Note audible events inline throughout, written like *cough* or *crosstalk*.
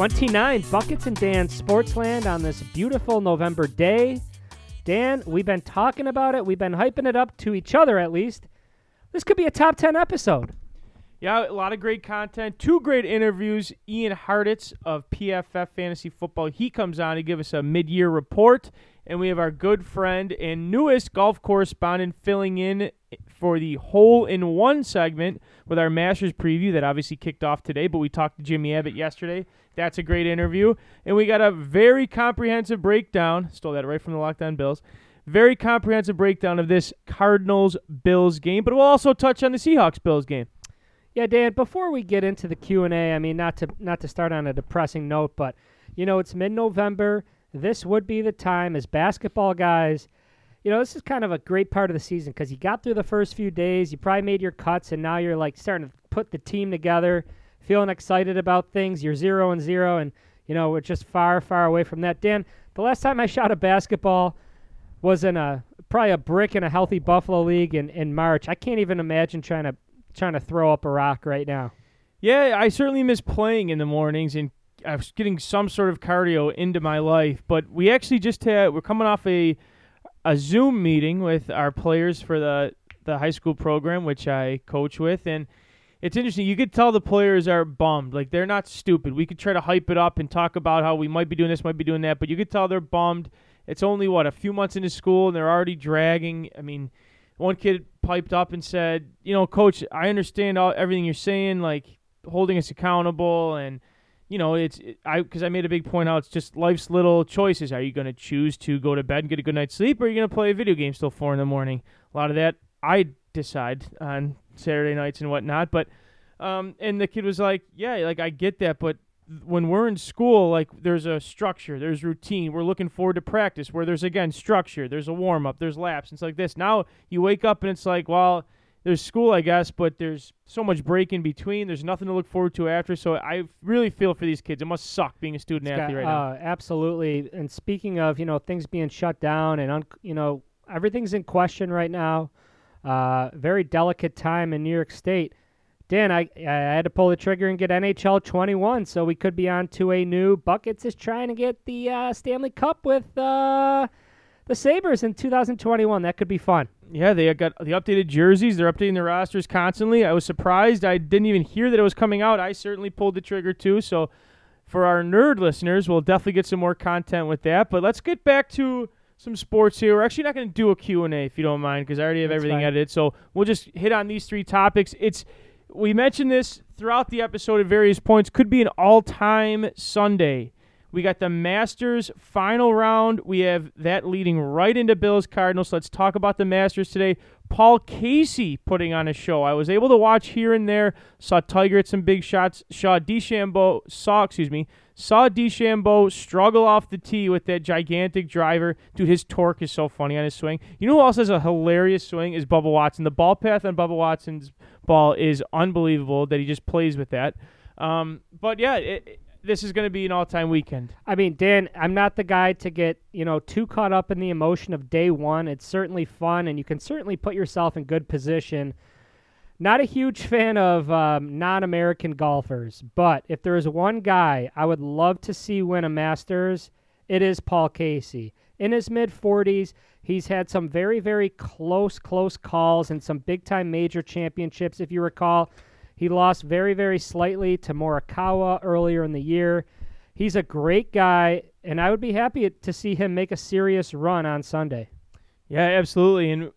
episode 29 Buckets and Dan Sportsland on this beautiful November day. Dan, we've been talking about it. We've been hyping it up to each other at least. This could be a top 10 episode. Yeah, a lot of great content. Two great interviews. Ian Hartitz of PFF Fantasy Football. He comes on to give us a mid year report. And we have our good friend and newest golf correspondent filling in for the hole in one segment with our Masters preview that obviously kicked off today, but we talked to Jimmy Abbott yesterday. That's a great interview. And we got a very comprehensive breakdown. Stole that right from the Lockdown Bills. Very comprehensive breakdown of this Cardinals Bills game, but we'll also touch on the Seahawks Bills game. Yeah, Dan, before we get into the Q&A, I mean not to not to start on a depressing note, but you know, it's mid-November. This would be the time as basketball guys you know, this is kind of a great part of the season because you got through the first few days, you probably made your cuts, and now you're like starting to put the team together, feeling excited about things. You're zero and zero, and you know we're just far, far away from that. Dan, the last time I shot a basketball was in a probably a brick in a healthy Buffalo league in, in March. I can't even imagine trying to trying to throw up a rock right now. Yeah, I certainly miss playing in the mornings and I was getting some sort of cardio into my life. But we actually just had we're coming off a a Zoom meeting with our players for the the high school program, which I coach with, and it's interesting. You could tell the players are bummed. Like they're not stupid. We could try to hype it up and talk about how we might be doing this, might be doing that, but you could tell they're bummed. It's only what a few months into school, and they're already dragging. I mean, one kid piped up and said, "You know, coach, I understand all everything you're saying, like holding us accountable and." you know, it's it, I because I made a big point out. It's just life's little choices. Are you going to choose to go to bed and get a good night's sleep, or are you going to play a video game till four in the morning? A lot of that I decide on Saturday nights and whatnot. But um, and the kid was like, yeah, like I get that, but when we're in school, like there's a structure, there's routine. We're looking forward to practice where there's again structure, there's a warm up, there's laps. It's like this. Now you wake up and it's like, well, there's school, I guess, but there's so much break in between. There's nothing to look forward to after. So I really feel for these kids. It must suck being a student athlete right uh, now. Absolutely. And speaking of, you know, things being shut down and, un- you know, everything's in question right now. Uh, very delicate time in New York State. Dan, I, I had to pull the trigger and get NHL 21, so we could be on to a new Buckets is trying to get the uh, Stanley Cup with uh, the Sabres in 2021. That could be fun. Yeah, they got the updated jerseys. They're updating their rosters constantly. I was surprised. I didn't even hear that it was coming out. I certainly pulled the trigger too. So, for our nerd listeners, we'll definitely get some more content with that. But let's get back to some sports here. We're actually not going to do a Q&A if you don't mind because I already have That's everything fine. edited. So, we'll just hit on these three topics. It's we mentioned this throughout the episode at various points. Could be an all-time Sunday. We got the Masters final round. We have that leading right into Bills Cardinals. Let's talk about the Masters today. Paul Casey putting on a show. I was able to watch here and there. Saw Tiger at some big shots. Saw DeChambeau saw excuse me saw DeChambeau struggle off the tee with that gigantic driver. Dude, his torque is so funny on his swing. You know who else has a hilarious swing is Bubba Watson. The ball path on Bubba Watson's ball is unbelievable that he just plays with that. Um, but yeah, it, this is going to be an all-time weekend. I mean, Dan, I'm not the guy to get, you know, too caught up in the emotion of day one. It's certainly fun, and you can certainly put yourself in good position. Not a huge fan of um, non American golfers, but if there is one guy I would love to see win a Masters, it is Paul Casey. In his mid 40s, he's had some very, very close, close calls and some big time major championships. If you recall, he lost very, very slightly to Morikawa earlier in the year. He's a great guy, and I would be happy to see him make a serious run on Sunday. Yeah, absolutely. And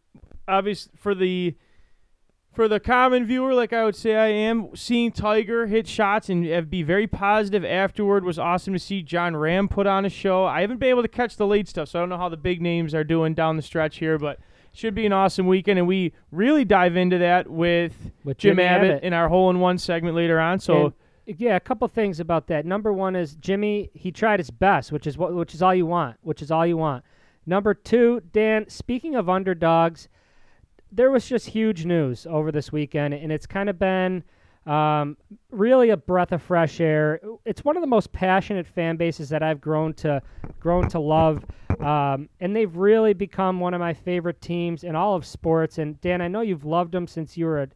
obviously for the for the common viewer, like I would say I am, seeing Tiger hit shots and be very positive afterward was awesome to see Jon Rahm put on a show. I haven't been able to catch the late stuff, so I don't know how the big names are doing down the stretch here, but should be an awesome weekend, and we really dive into that with, With Jim Jimmy Abbott, Abbott. in our hole in one segment later on. So And, yeah, a couple things about that. Number one is Jimmy. He tried his best, which is what, which is all you want. Which is all you want. Number two, Dan. Speaking of underdogs, there was just huge news over this weekend, and it's kind of been um, really a breath of fresh air. It's one of the most passionate fan bases that I've grown to grown to love, um, and they've really become one of my favorite teams in all of sports. And Dan, I know you've loved them since you were a,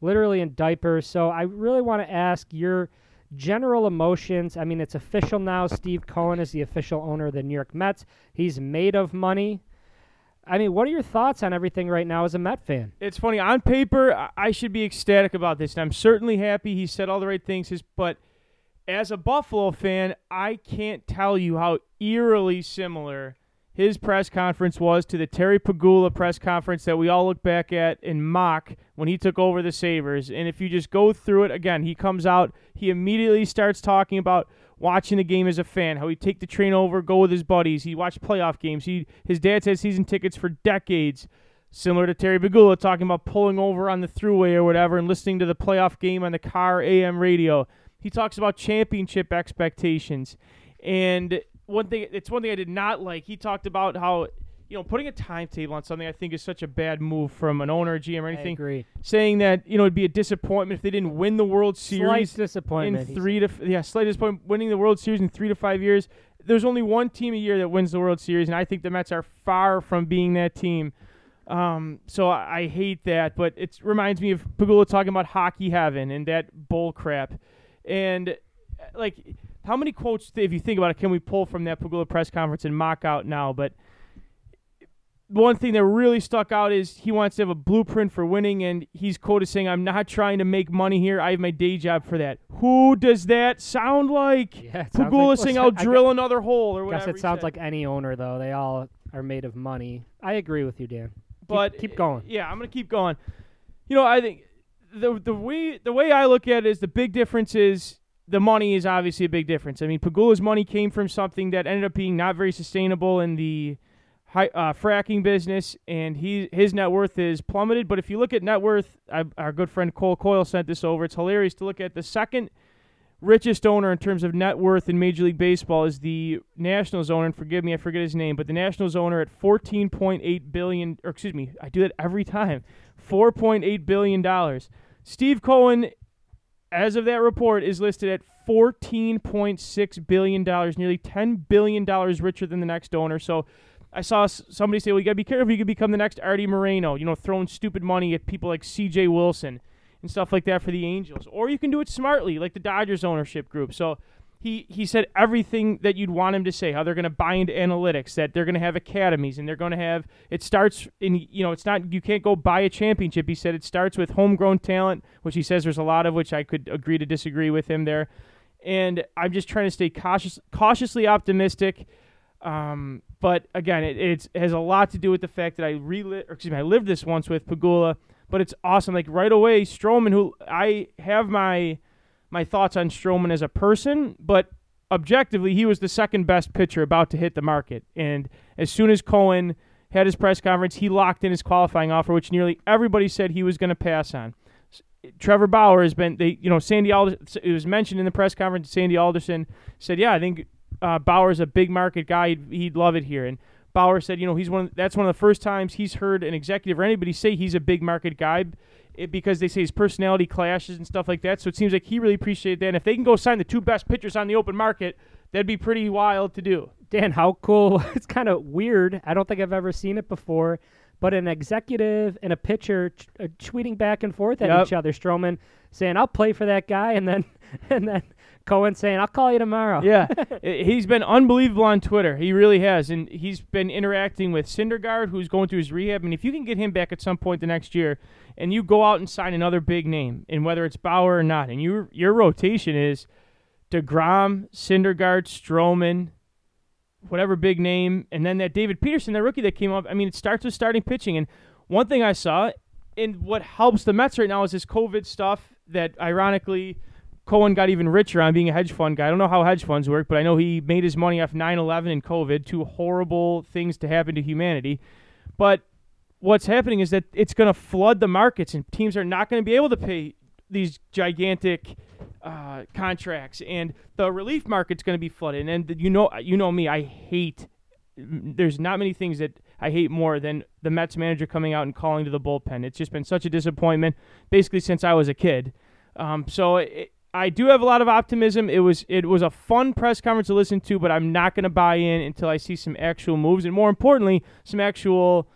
literally in diapers. So I really want to ask your general emotions. I mean, it's official now. Steve Cohen is the official owner of the New York Mets. He's made of money. I mean, what are your thoughts on everything right now as a Met fan? It's funny. On paper, I- should be ecstatic about this, and I'm certainly happy he said all the right things. But as a Buffalo fan, I can't tell you how eerily similar his press conference was to the Terry Pegula press conference that we all look back at and mock when he took over the Sabres. And if you just go through it again, he comes out, he immediately starts talking about watching the game as a fan, how he'd take the train over, go with his buddies. He watched playoff games. He his dad had season tickets for decades. Similar to Terry Pegula talking about pulling over on the thruway or whatever and listening to the playoff game on the car AM radio. He talks about championship expectations. And one thing it's one thing I did not like. He talked about how you know putting a timetable on something I think is such a bad move from an owner, GM, or I anything. agree. Saying that you know it'd be a disappointment if they didn't win the World Series. Slight disappointment. in three to f- yeah slight disappointment winning the World Series in three to five years. There's only one team a year that wins the World Series, and I think the Mets are far from being that team. Um, so I, I hate that, but it reminds me of Pegula talking about hockey heaven and that bull crap. And uh, like, how many quotes, if you think about it, can we pull from that Pegula press conference and mock out now? But one thing that really stuck out is he wants to have a blueprint for winning, and he's quoted saying, "I'm not trying to make money here. I have my day job for that." Who does that sound like? Yeah, Pegula like, saying, well, "I'll I drill another hole," or whatever. guess it sounds said. like any owner, though. They all are made of money. I agree with you, Dan. Keep- but keep going. Yeah, I'm gonna keep going. You know, I think the the way the way I look at it is the big difference is the money is obviously a big difference. I mean, Pegula's money came from something that ended up being not very sustainable in the high, uh, fracking business, and he his net worth is plummeted. But if you look at net worth, I, our good friend Cole Coyle sent this over. It's hilarious to look at the second richest owner in terms of net worth in Major League Baseball is the Nationals owner. And forgive me, I forget his name, but the Nationals owner at 14.8 billion, or excuse me, I do that every time, 4.8 billion dollars. Steve Cohen, as of that report, is listed at 14.6 billion dollars, nearly 10 billion dollars richer than the next owner. So. I saw somebody say, "Well, you got to be careful. You could become the next Arte Moreno. You know, throwing stupid money at people like C.J. Wilson and stuff like that for the Angels, or you can do it smartly, like the Dodgers ownership group." So he he said everything that you'd want him to say. How they're to buy into analytics, that they're to have academies, and they're to have. It starts in you know, it's not you can't go buy a championship. He said it starts with homegrown talent, which he says there's a lot of, which I could agree to disagree with him there. And I'm just trying to stay cautious, cautiously optimistic. Um, but again, it, it has a lot to do with the fact that I relived, or excuse me, I lived this once with Pegula. But it's awesome. Like right away, Stroman, who I have my my thoughts on Stroman as a person, but objectively, he was the second best pitcher about to hit the market. And as soon as Cohen had his press conference, he locked in his qualifying offer, which nearly everybody said he was going to pass on. Trevor Bauer has been, they, you know, Sandy Alderson, it was mentioned in the press conference. Sandy Alderson said, "Yeah, I think uh, Bauer's a big market guy. He'd, he'd love it here." And Bauer said, "You know, he's one. That's one of the first times he's heard an executive or anybody say he's a big market guy." It, because they say his personality clashes and stuff like that, so it seems like he really appreciated that. And if they can go sign the two best pitchers on the open market, that'd be pretty wild to do. Dan, how cool! *laughs* It's kind of weird. I don't think I've ever seen it before. But an executive and a pitcher t- uh, tweeting back and forth at Yep. each other. Stroman saying, "I'll play for that guy," *laughs* and then and then Cohen saying, "I'll call you tomorrow." yeah, *laughs* he's been unbelievable on Twitter. He really has, and he's been interacting with Syndergaard, who's going through his rehab. And if you can get him back at some point the next year, and you go out and sign another big name, and whether it's Bauer or not, and your your rotation is Degrom, Syndergaard, Stroman, whatever big name, and then that David Peterson, that rookie that came up. I mean, it starts with starting pitching. And one thing I saw, and what helps the Mets right now is this COVID stuff that ironically Cohen got even richer on being a hedge fund guy. I don't know how hedge funds work, but I know he made his money off 9/11 and COVID, two horrible things to happen to humanity. But what's happening is that it's going to flood the markets, and teams are not going to be able to pay these gigantic uh, contracts, and the relief market's going to be flooded. And you know, you know me, I hate. There's not many things that I hate more than the Mets manager coming out and calling to the bullpen. It's just been such a disappointment, basically since I was a kid. Um, so it, I do have a lot of optimism. It was it was a fun press conference to listen to, but I'm not going to buy in until I see some actual moves, and more importantly, some actual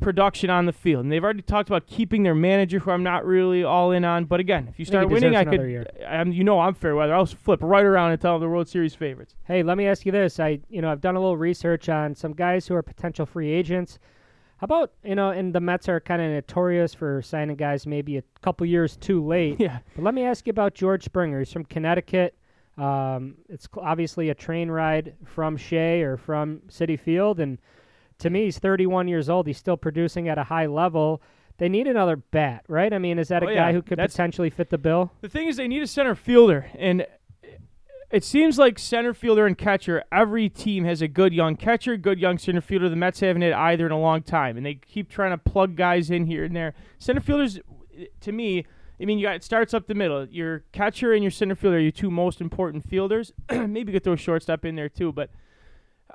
production on the field. And they've already talked about keeping their manager, who I'm not really all in on. But again, if you start he winning, I could. I'm, you know, I'm fair weather. I'll flip right around and tell them the World Series favorites. Hey, let me ask you this. I, you know, I've done a little research on some guys who are potential free agents. How about, you know, and the Mets are kind of notorious for signing guys maybe a couple years too late. *laughs* Yeah. But let me ask you about George Springer. He's from Connecticut. Um, it's obviously a train ride from Shea or from Citi Field, and to me, he's 31 years old. He's still producing at a high level. They need another bat, right? I mean, is that a Oh, guy yeah. who could That's- potentially fit the bill? The thing is, they need a center fielder, and it seems like center fielder and catcher. Every team has a good young catcher, good young center fielder. The Mets haven't had either in a long time, and they keep trying to plug guys in here and there. Center fielders, to me, I mean, you got it starts up the middle. Your catcher and your center fielder are your two most important fielders. *clears throat* Maybe you could throw shortstop in there too, but.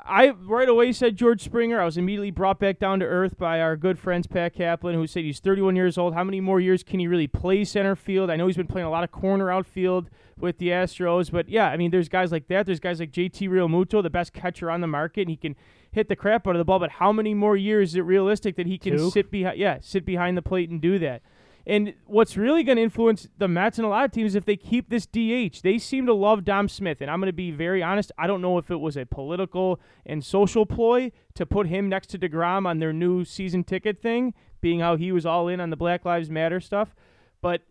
I right away said George Springer. I was immediately brought back down to earth by our good friends Pat Kaplan, who said he's 31 years old. How many more years can he really play center field? I know he's been playing a lot of corner outfield with the Astros, but yeah, I mean, there's guys like that. There's guys like JT Realmuto, the best catcher on the market, and he can hit the crap out of the ball. But how many more years is it realistic that he can Two? sit behind? Yeah, sit behind the plate and do that. And what's really going to influence the Mets and a lot of teams if they keep this DH. They seem to love Dom Smith, and I'm going to be very honest. I don't know if it was a political and social ploy to put him next to Degrom on their new season ticket thing, being how he was all in on the Black Lives Matter stuff. But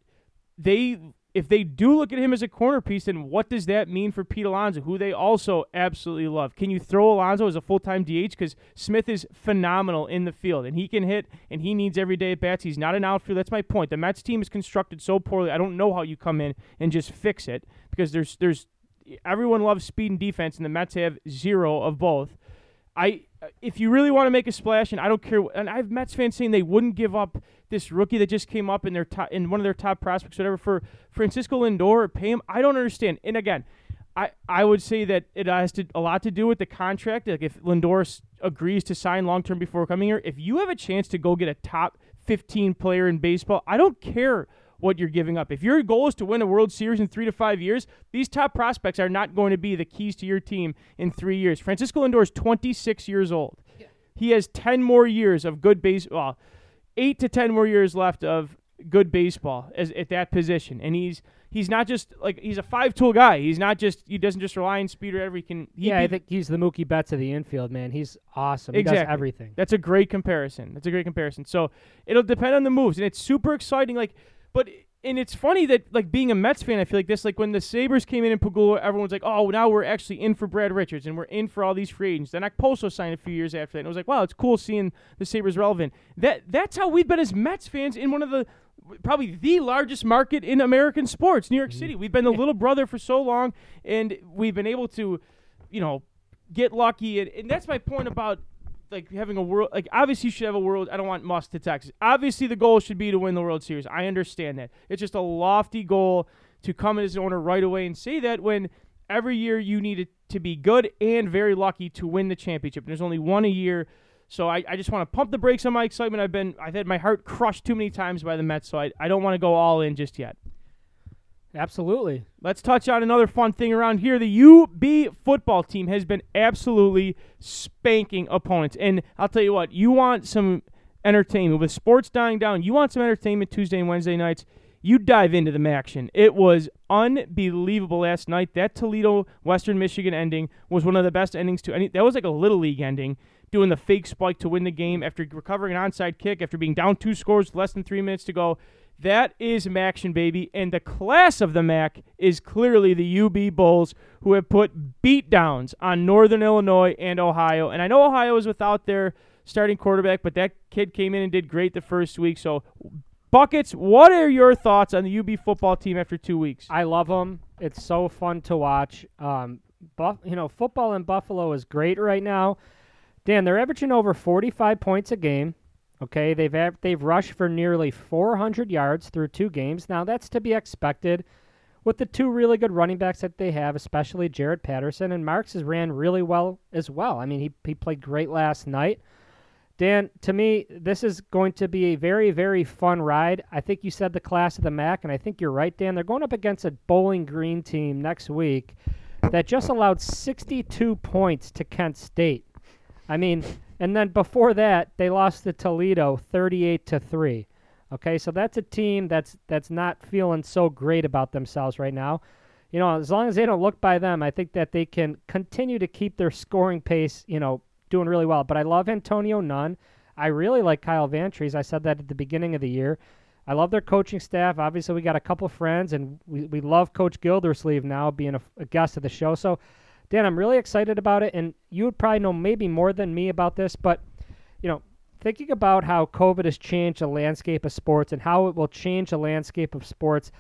they, if they do look at him as a corner piece, then what does that mean for Pete Alonso, who they also absolutely love? Can you throw Alonso as a full time DH? Because Smith is phenomenal in the field, and he can hit, and he needs every day at bats. He's not an outfield. That's my point. The Mets team is constructed so poorly. I don't know how you come in and just fix it because there's there's everyone loves speed and defense, and the Mets have zero of both. I if you really want to make a splash, and I don't care, and I have Mets fans saying they wouldn't give up this rookie that just came up in their top, in one of their top prospects, whatever, for Francisco Lindor pay him. I don't understand. And again, I, I would say that it has to a lot to do with the contract. Like if Lindor s- agrees to sign long term before coming here, if you have a chance to go get a top 15 player in baseball, I don't care what you're giving up. If your goal is to win a World Series in three to five years, these top prospects are not going to be the keys to your team in three years. Francisco Lindor is 26 years old. He has 10 more years of good baseball, eight to 10 more years left of good baseball as, at that position. And he's he's not just like he's a five tool guy. He's not just he doesn't just rely on speed or. He can. Yeah, I think he's the Mookie Betts of the infield, man. He's awesome. He Exactly. does everything. That's a great comparison. That's a great comparison. So it'll depend on the moves, and it's super exciting. Like, but and it's funny that like being a Mets fan, I feel like this. Like when the Sabres came in in Pegula, everyone's like, "Oh, now we're actually in for Brad Richards, and we're in for all these free agents." Then Okposo signed a few years after that, and it was like, "Wow, it's cool seeing the Sabres relevant." That that's how we've been as Mets fans in one of the probably the largest market in American sports, New York mm-hmm. City. We've been the little brother for so long, and we've been able to, you know, get lucky. And, and that's my point about like having a world. Like obviously, you should have a world. I don't want Musk to Texas. Obviously, the goal should be to win the World Series. I understand that. It's just a lofty goal to come as an owner right away and say that when every year you need it to be good and very lucky to win the championship. And there's only one a year. So I, I just want to pump the brakes on my excitement. I've been I've had my heart crushed too many times by the Mets, so I, I don't want to go all in just yet. Absolutely. Let's touch on another fun thing around here. The UB football team has been absolutely spanking opponents. And I'll tell you what, you want some entertainment. With sports dying down, you want some entertainment Tuesday and Wednesday nights. You dive into the action. It was unbelievable last night. That Toledo Western Michigan ending was one of the best endings to any. That was like a little league ending, doing the fake spike to win the game after recovering an onside kick after being down two scores, less than three minutes to go. That is Maction, baby. And the class of the MAC is clearly the UB Bulls, who have put beatdowns on Northern Illinois and Ohio. And I know Ohio is without their starting quarterback, but that kid came in and did great the first week. So, Buckets, what are your thoughts on the UB football team after two weeks? I love them. It's so fun to watch. Um, Buff, you know, football in Buffalo is great right now. Dan, they're averaging over 45 points a game. Okay, they've they've rushed for nearly 400 yards through two games. Now that's to be expected with the two really good running backs that they have, especially Jaret Patterson and Marks has ran really well as well. I mean, he he played great last night. Dan, to me, this is going to be a very, very fun ride. I think you said the class of the MAC, and I think you're right, Dan. They're going up against a Bowling Green team next week that just allowed 62 points to Kent State. I mean, And then before that, they lost to Toledo 38 to 3. Okay, so that's a team that's that's not feeling so great about themselves right now. You know, as long as they don't look by them, I think that they can continue to keep their scoring pace, you know, doing really well. But I love Antonio Nunn. I really like Kyle Vantrease. I said that at the beginning of the year. I love their coaching staff. Obviously, we got a couple friends, and we, we love Coach Gildersleeve now being a, a guest of the show. So, Dan, I'm really excited about it. And you would probably know maybe more than me about this, but, you know, thinking about how COVID has changed the landscape of sports and how it will change the landscape of sports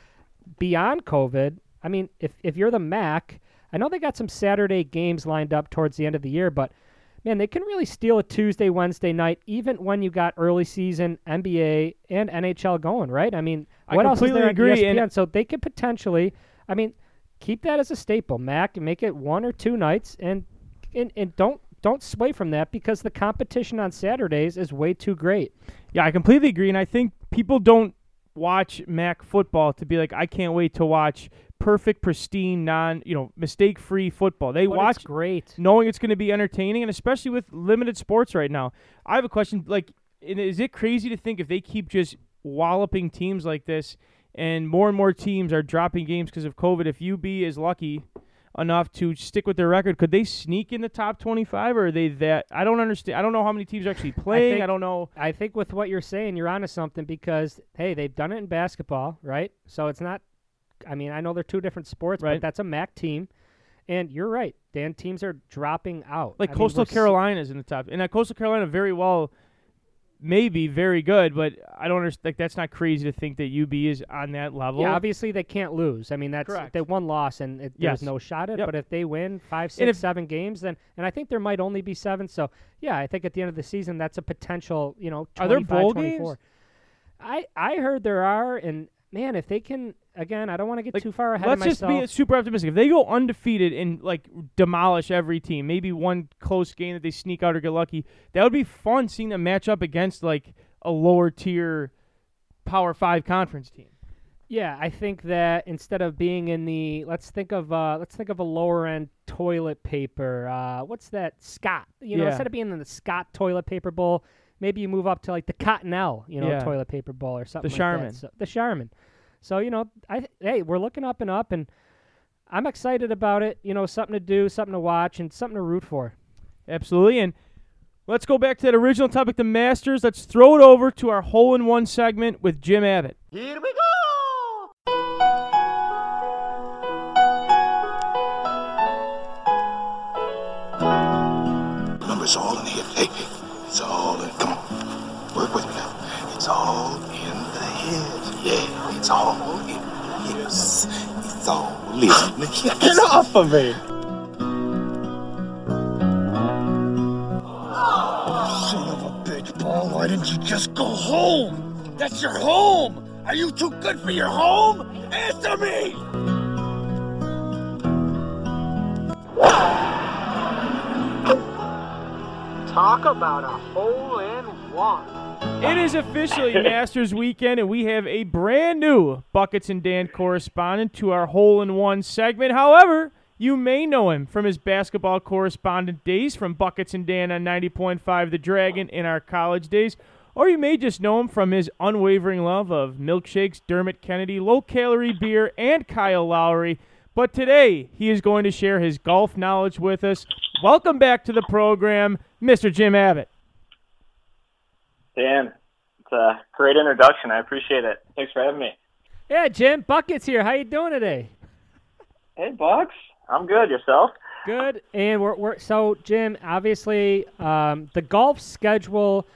beyond COVID. I mean, if, if you're the MAC, I know they got some Saturday games lined up towards the end of the year, but man, they can really steal a Tuesday, Wednesday night, even when you got early season NBA and NHL going, right? I mean, what I else is there agree, on ESPN? So they could potentially, I mean, keep that as a staple, Mac, make it one or two nights, and and, and don't don't sway from that because the competition on Saturdays is way too great. Yeah, I completely agree, and I think people don't watch MAC football to be like, I can't wait to watch perfect, pristine, non, you know, mistake-free football. They but watch great, knowing it's going to be entertaining, and especially with limited sports right now. I have a question. Like, is it crazy to think if they keep just walloping teams like this, and more and more teams are dropping games because of COVID? If UB is lucky enough to stick with their record, could they sneak in the top 25 or are they that I don't understand. I don't know how many teams are actually playing. I, think, I don't know. I think with what you're saying, you're onto something because hey, they've done it in basketball, right? So it's not I mean, I know they're two different sports, right. but that's a MAC team. And you're right, Dan. Teams are dropping out. Like I Coastal mean, Carolina is in the top, and that Coastal Carolina very well, maybe very good, but I don't understand. Like that's not crazy to think that UB is on that level. Yeah, obviously they can't lose. I mean, that's Correct. they one loss and it, yes. there's no shot at. Yep. But if they win five, six, if, seven games, then and I think there might only be seven. So yeah, I think at the end of the season, that's a potential. You know, are there bowl 24. games? I I heard there are, and man, if they can again, I don't want to get like, too far ahead of myself. let's just be super optimistic. If they go undefeated and like demolish every team, maybe one close game that they sneak out or get lucky, that would be fun seeing them match up against like a lower tier Power Five conference team. Yeah, I think that instead of being in the let's think of uh, let's think of a lower end toilet paper. Uh, what's that? Scott. You know, Yeah. instead of being in the Scott toilet paper bowl, maybe you move up to like the Cottonelle, you know, Yeah. toilet paper bowl or something. like Charmin. So, the Charmin. So you know, I hey, we're looking up and up, and I'm excited about it. You know, something to do, something to watch, and something to root for. Absolutely. And let's go back to that original topic, the Masters. Let's throw it over to our hole in one segment with Jim Abbott. Here we go! It's all in the hips. It's all in *laughs* the hips. Get off of me! Son of a bitch, Paul. Why didn't you just go home? That's your home! Are you too good for your home? Answer me! Talk about a hole in one. It is officially *laughs* Masters weekend, and we have a brand new Buckets and Dan correspondent to our hole in one segment. However, you may know him from his basketball correspondent days from Buckets and Dan on 90.5 The Dragon in our college days, or you may just know him from his unwavering love of milkshakes, Dermot Kennedy, low calorie beer, and Kyle Lowry. But today, he is going to share his golf knowledge with us. Welcome back to the program, Mr. Jim Abbott. Dan, it's a great introduction. I appreciate it. Thanks for having me. Yeah, Jim Buckets here. How you doing today? Hey, Bucks. I'm good. Yourself? Good. And we're, we're so Jim. Obviously, um, the golf schedule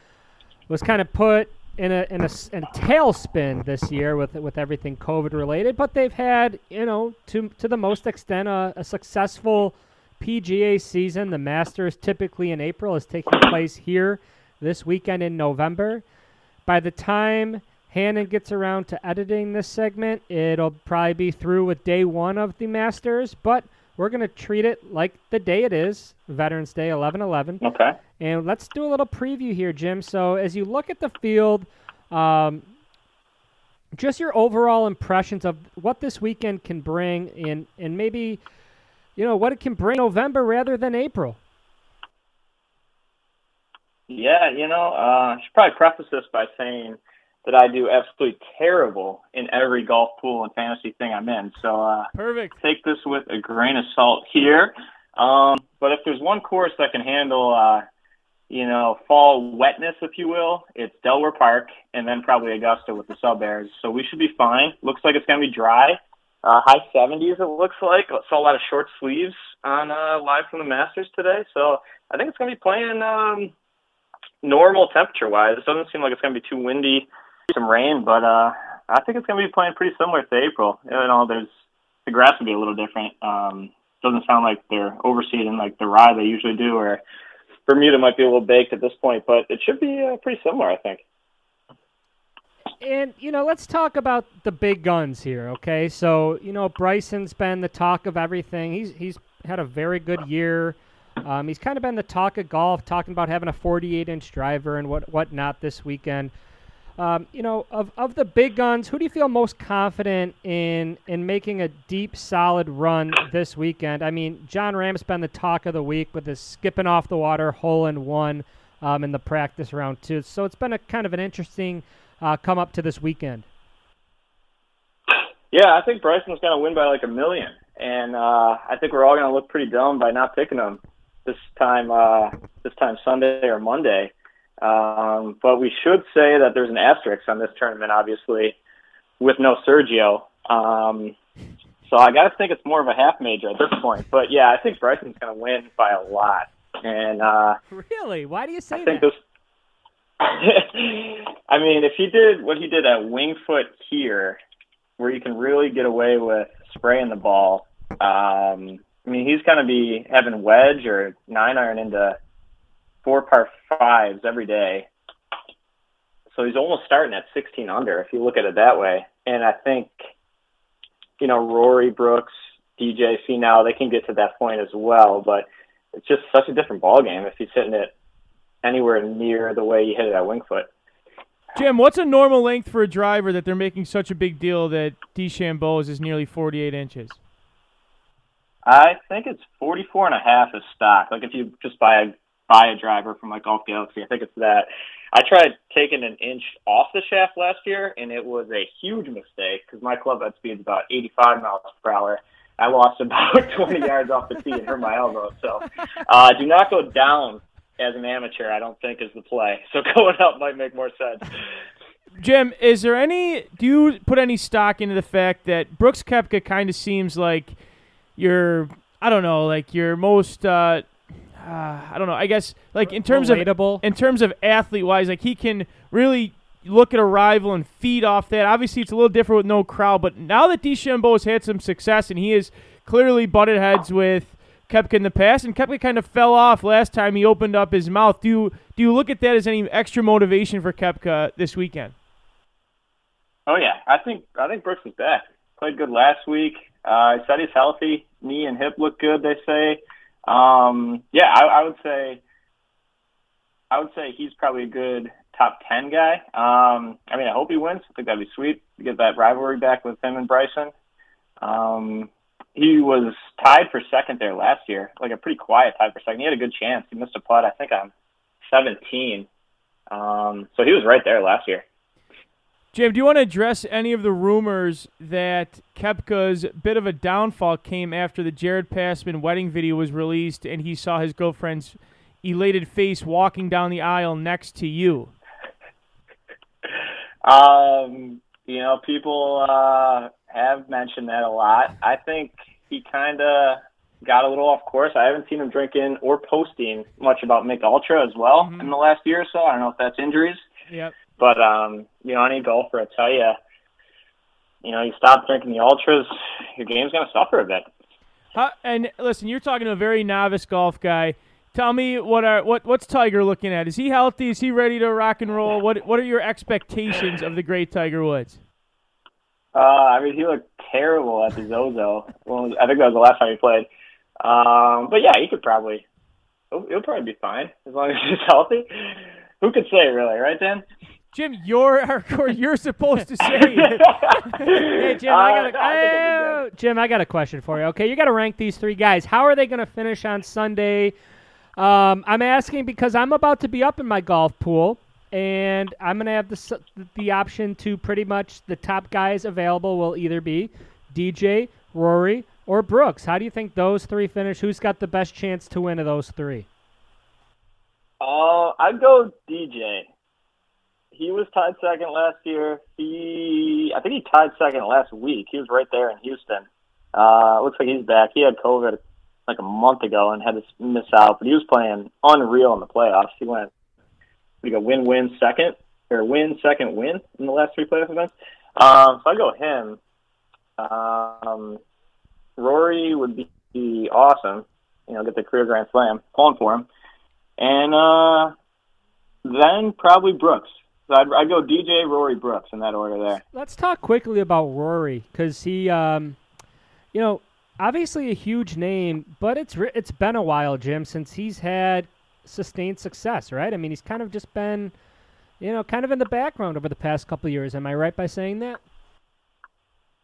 was kind of put in a in a, in a tailspin this year with with everything COVID related. But they've had you know to to the most extent a, a successful PGA season. The Masters typically in April is taking place here this weekend in November. By the time Hannon gets around to editing this segment, it'll probably be through with day one of the Masters, but we're going to treat it like the day it is, Veterans Day 11 11. Okay. And let's do a little preview here, Jim. So, as you look at the field, um, just your overall impressions of what this weekend can bring, and and maybe, you know, what it can bring November rather than April. Yeah, you know, uh, I should probably preface this by saying that I do absolutely terrible in every golf pool and fantasy thing I'm in. So uh, Perfect. take this with a grain of salt here. Um, but if there's one course that can handle, uh, you know, fall wetness, if you will, it's Delaware Park, and then probably Augusta with the SubAirs. So we should be fine. Looks like it's going to be dry. Uh, high 70s, it looks like. Saw a lot of short sleeves on uh, live from the Masters today. So I think it's going to be playing um, normal temperature wise. It doesn't seem like it's going to be too windy, some rain, but uh, I think it's going to be playing pretty similar to April. You know, there's the grass will be a little different. Um, doesn't sound like they're overseeding like the rye they usually do, or Bermuda might be a little baked at this point, but it should be uh, pretty similar, I think. And you know, let's talk about the big guns here, okay? So you know, Bryson's been the talk of everything. He's he's had a very good year. Um, he's kind of been the talk of golf, talking about having a 48-inch driver and what whatnot this weekend. Um, you know, of, of the big guns, who do you feel most confident in in making a deep, solid run this weekend? I mean, Jon Rahm's been the talk of the week with his skipping off the water hole in one um, in the practice round too. So it's been a kind of an interesting uh, come up to this weekend. Yeah, I think Bryson's going to win by like a million, and uh, I think we're all going to look pretty dumb by not picking him this time. Uh, this time Sunday or Monday. Um, but we should say that there's an asterisk on this tournament, obviously, with no Sergio. Um, so I got to think it's more of a half major at this point. But yeah, I think Bryson's going to win by a lot. And uh, really, why do you say I think that? this. *laughs* I mean, if he did what he did at Wingfoot here, where you can really get away with spraying the ball, um, I mean, he's going to be having wedge or nine iron into four par fives every day. So he's almost starting at 16 under if you look at it that way. And I think, you know, Rory Brooks, DJ now they can get to that point as well. But it's just such a different ball game if he's hitting it anywhere near the way he hit it at Wingfoot. Jim, what's a normal length for a driver that they're making such a big deal that DeChambeau's is nearly 48 inches? I think it's 44 and a half is stock. Like if you just buy a buy a driver from like Golf Galaxy, I think it's that. I tried taking an inch off the shaft last year, and it was a huge mistake because my club head speed is about 85 miles per hour. I lost about *laughs* 20 yards off the tee and hurt my elbow. So, uh, do not go down as an amateur. I don't think is the play. So *laughs* going up might make more sense. Jim, is there any? Do you put any stock into the fact that Brooks Koepka kind of seems like your, I don't know, like your most, uh, uh, I don't know, I guess like in terms Relatable. of in terms of athlete wise, like he can really look at a rival and feed off that. Obviously, it's a little different with no crowd, but now that DeChambeau has had some success and he has clearly butted heads with Koepka in the past, and Koepka kind of fell off last time he opened up his mouth. Do you do you look at that as any extra motivation for Koepka this weekend? Oh yeah, I think I think Brooks is back. Played good last week. Uh, said he's healthy. Knee and hip look good. They say. Um, yeah, I, I would say. I would say he's probably a good top ten guy. Um, I mean, I hope he wins. I think that'd be sweet to get that rivalry back with him and Bryson. Um, he was tied for second there last year, like a pretty quiet tied for second. He had a good chance. He missed a putt, I think, on 17. Um, so he was right there last year. Jim, do you want to address any of the rumors that Koepka's bit of a downfall came after the Jared Passman wedding video was released and he saw his girlfriend's elated face walking down the aisle next to you? Um, you know, people uh, have mentioned that a lot. I think he kind of got a little off course. I haven't seen him drinking or posting much about Mich Ultra as well Mhm. in the last year or so. I don't know if that's injuries. Yep. But um, you know, any golfer, I tell you, you know, you stop drinking the ultras, your game's gonna suffer a bit. And listen, you're talking to a very novice golf guy. Tell me what are what what's Tiger looking at? Is he healthy? Is he ready to rock and roll? What what are your expectations of the great Tiger Woods? Uh, I mean, he looked terrible at the Zozo. Well, I think that was the last time he played. Um, but yeah, he could probably, he'll, he'll probably be fine as long as he's *laughs* healthy. Who could say, really, right, Dan? Jim, you're. *laughs* You're supposed to say. *laughs* Hey Jim, I got Uh, a, no, I think it'll be oh, Jim, I got a question for you. Okay, you got to rank these three guys. How are they going to finish on Sunday? Um, I'm asking because I'm about to be up in my golf pool, and I'm gonna have the the option to pretty much the top guys available will either be DJ, Rory, or Brooks. How do you think those three finish? Who's got the best chance to win of those three? Uh, I'd go DJ. He was tied second last year. He, I think he tied second last week. He was right there in Houston. Uh, looks like he's back. He had COVID like a month ago and had to miss out, but he was playing unreal in the playoffs. He went, we got win win second or win second win in the last three playoff events. Um, so I go him. Um, Rory would be, awesome. You know, get the career grand slam. Pulling for him. And uh, then probably Brooks. So I'd, I'd go DJ, Rory, Brooks in that order there. Let's talk quickly about Rory because he, um, you know, obviously a huge name, but it's it's been a while, Jim, since he's had sustained success, right? I mean, he's kind of just been, you know, kind of in the background over the past couple of years. Am I right by saying that?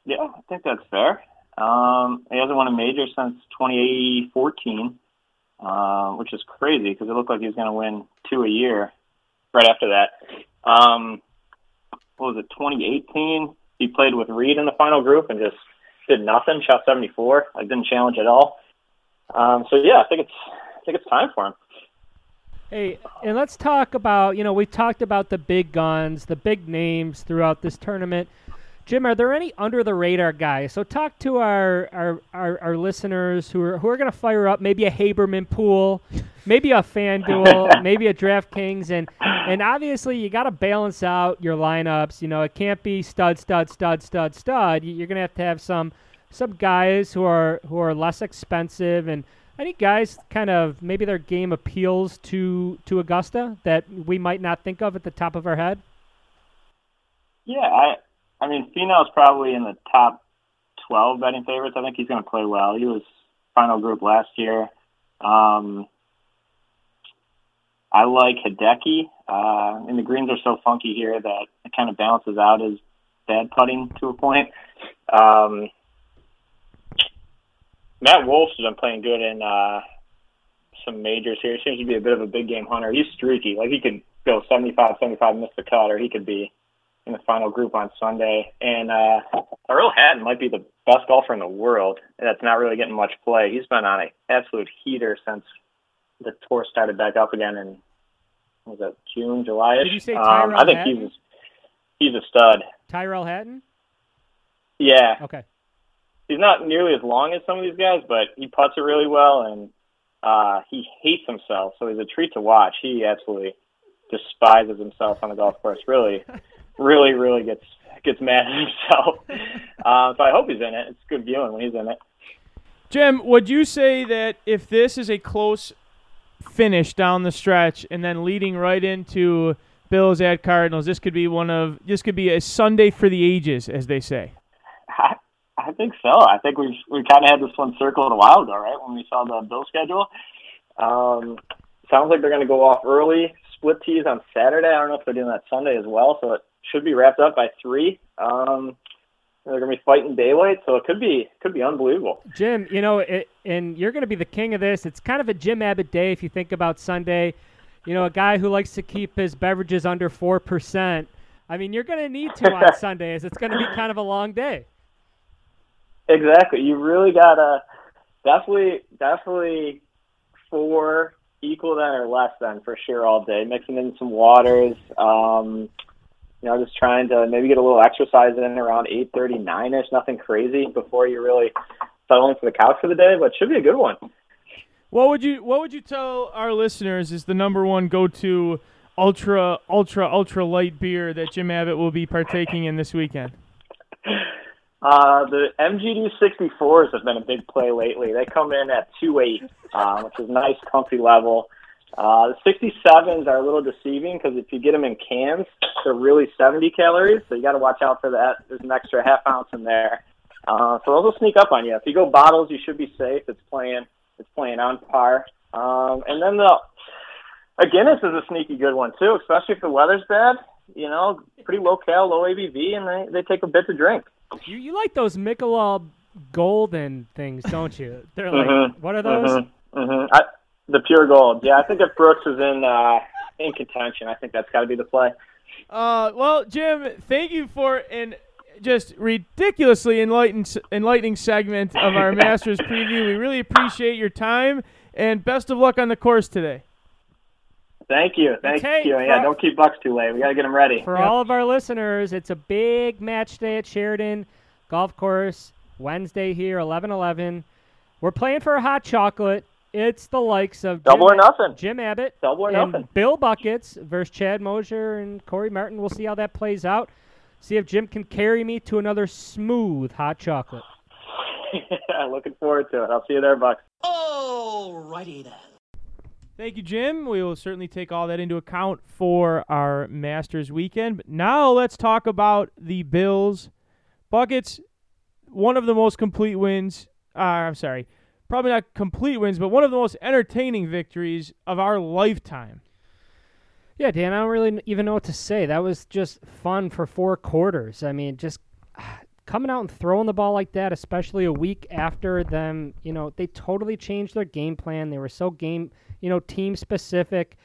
Yeah, I think that's fair. Um, he hasn't won a major since 2014, uh, which is crazy because it looked like he was going to win two a year right after that. Um, what was it, 2018? He played with Reed in the final group and just did nothing. Shot 74. Like didn't challenge at all. Um, so yeah, I think it's I think it's time for him. Hey, and let's talk about, you know, we talked about the big guns, the big names throughout this tournament. Jim, are there any under the radar guys? So talk to our our, our, our listeners who are who are going to fire up maybe a Haberman pool, maybe a FanDuel, *laughs* maybe a DraftKings, and and obviously you got to balance out your lineups. You know, it can't be stud, stud, stud, stud, stud. You- You're going to have to have some some guys who are who are less expensive and any guys kind of maybe their game appeals to to Augusta that we might not think of at the top of our head. Yeah, I I mean Finau's probably in the top twelve betting favorites. I think he's going to play well. He was final group last year. Um, I like Hideki. Uh, and the greens are so funky here that it kind of balances out his bad putting to a point. Um, Matt Wolff's been playing good in uh, some majors here. He seems to be a bit of a big game hunter. He's streaky. Like he could go 75, 75, miss the cut, or he could be in the final group on Sunday. And uh, Earl Hatton might be the best golfer in the world. That's not really getting much play. He's been on an absolute heater since the tour started back up again in was it June, July? Did you say um, Tyrrell I think Hatton? he's he's a stud. Tyrrell Hatton. Yeah, Okay. he's not nearly as long as some of these guys, but he puts it really well, and uh, he hates himself, so he's a treat to watch. He absolutely despises himself on the golf course. Really, *laughs* really, really gets gets mad at himself. *laughs* Uh, so I hope he's in it. It's good viewing when he's in it. Jim, would you say that if this is a close finish down the stretch and then leading right into Bills at Cardinals, this could be one of this could be a Sunday for the ages, as they say. I, I think so. I think we we kind of had this one circled a while ago, right? When we saw the bill schedule. Um, sounds like they're going to go off early. Split tees on Saturday. I don't know if they're doing that Sunday as well, so it should be wrapped up by three. Um, they're going to be fighting daylight, so it could be could be unbelievable. Jim, you know, it, and you're going to be the king of this. It's kind of a Jim Abbott day if you think about Sunday. You know, a guy who likes to keep his beverages under 4%. I mean, you're going to need to on *laughs* Sundays. It's going to be kind of a long day. Exactly. You really gotta definitely definitely four equal than or less than for sure all day. Mixing in some waters. Um, you know, just trying to maybe get a little exercise in around eight thirty nine ish. Nothing crazy before you really settle for the couch for the day, but should be a good one. What would you What would you tell our listeners is the number one go to ultra ultra ultra light beer that Jim Abbott will be partaking in this weekend? Uh, the MGD 64s have been a big play lately. They come in at 2.8, uh, which is nice, comfy level. Uh, the 67s are a little deceiving because if you get them in cans, they're really 70 calories, so you got to watch out for that. There's an extra half ounce in there. Uh, so those will sneak up on you. If you go bottles, you should be safe. It's playing, it's playing on par. Um, and then the a Guinness is a sneaky good one too, especially if the weather's bad. You know, pretty low cal, low ABV, and they they take a bit to drink. You, you like those Michelob golden things, don't you? They're like, Mhm. what are those? hmm hmm I The pure gold. Yeah, I think if Brooks is in uh, in contention, I think that's got to be the play. Uh, well, Jim, thank you for an just ridiculously enlightened, enlightening segment of our *laughs* *laughs* Masters preview. We really appreciate your time and best of luck on the course today. Thank you. Thank you. Yeah, don't keep Bucks too late. We got to get them ready. For Yep. all of our listeners, it's a big match day at Sheridan Golf Course Wednesday here, 11-11. We're playing for a hot chocolate. It's the likes of Double Jim, or nothing. Jim Abbott Double or and nothing. Bill Buckets versus Chad Mosier and Corey Martin. We'll see how that plays out. See if Jim can carry me to another smooth hot chocolate. *laughs* Looking forward to it. I'll see you there, Bucks. Alrighty then. Thank you, Jim. We will certainly take all that into account for our Masters weekend. But now let's talk about the Bills. Buckets, one of the most complete wins. Uh, I'm sorry, probably not complete wins, but one of the most entertaining victories of our lifetime. Yeah, Dan, I don't really even know what to say. That was just fun for four quarters. I mean, just *sighs* coming out and throwing the ball like that, especially a week after them, you know, they totally changed their game plan. They were so game, you know, team specific.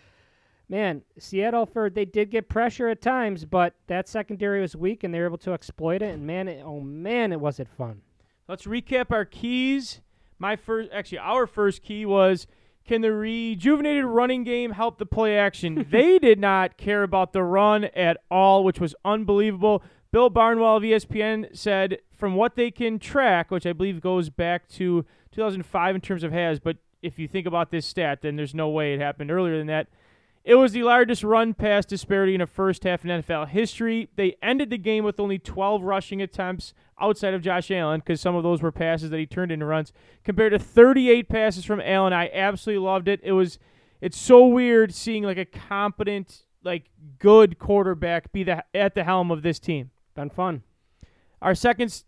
Man, Seattle for they did get pressure at times, but that secondary was weak and they were able to exploit it. And man, it, oh man, it was it fun. Let's recap our keys. My first, actually, our first key was can the rejuvenated running game help the play action? *laughs* they did not care about the run at all, which was unbelievable. Bill Barnwell of ESPN said, from what they can track, which I believe goes back to 2005 in terms of has, but if you think about this stat, then there's no way it happened earlier than that. It was the largest run pass disparity in a first half in NFL history. They ended the game with only 12 rushing attempts outside of Josh Allen because some of those were passes that he turned into runs compared to 38 passes from Allen. I absolutely loved it. It was it's so weird seeing like a competent like good quarterback be the at the helm of this team. Been fun. Our second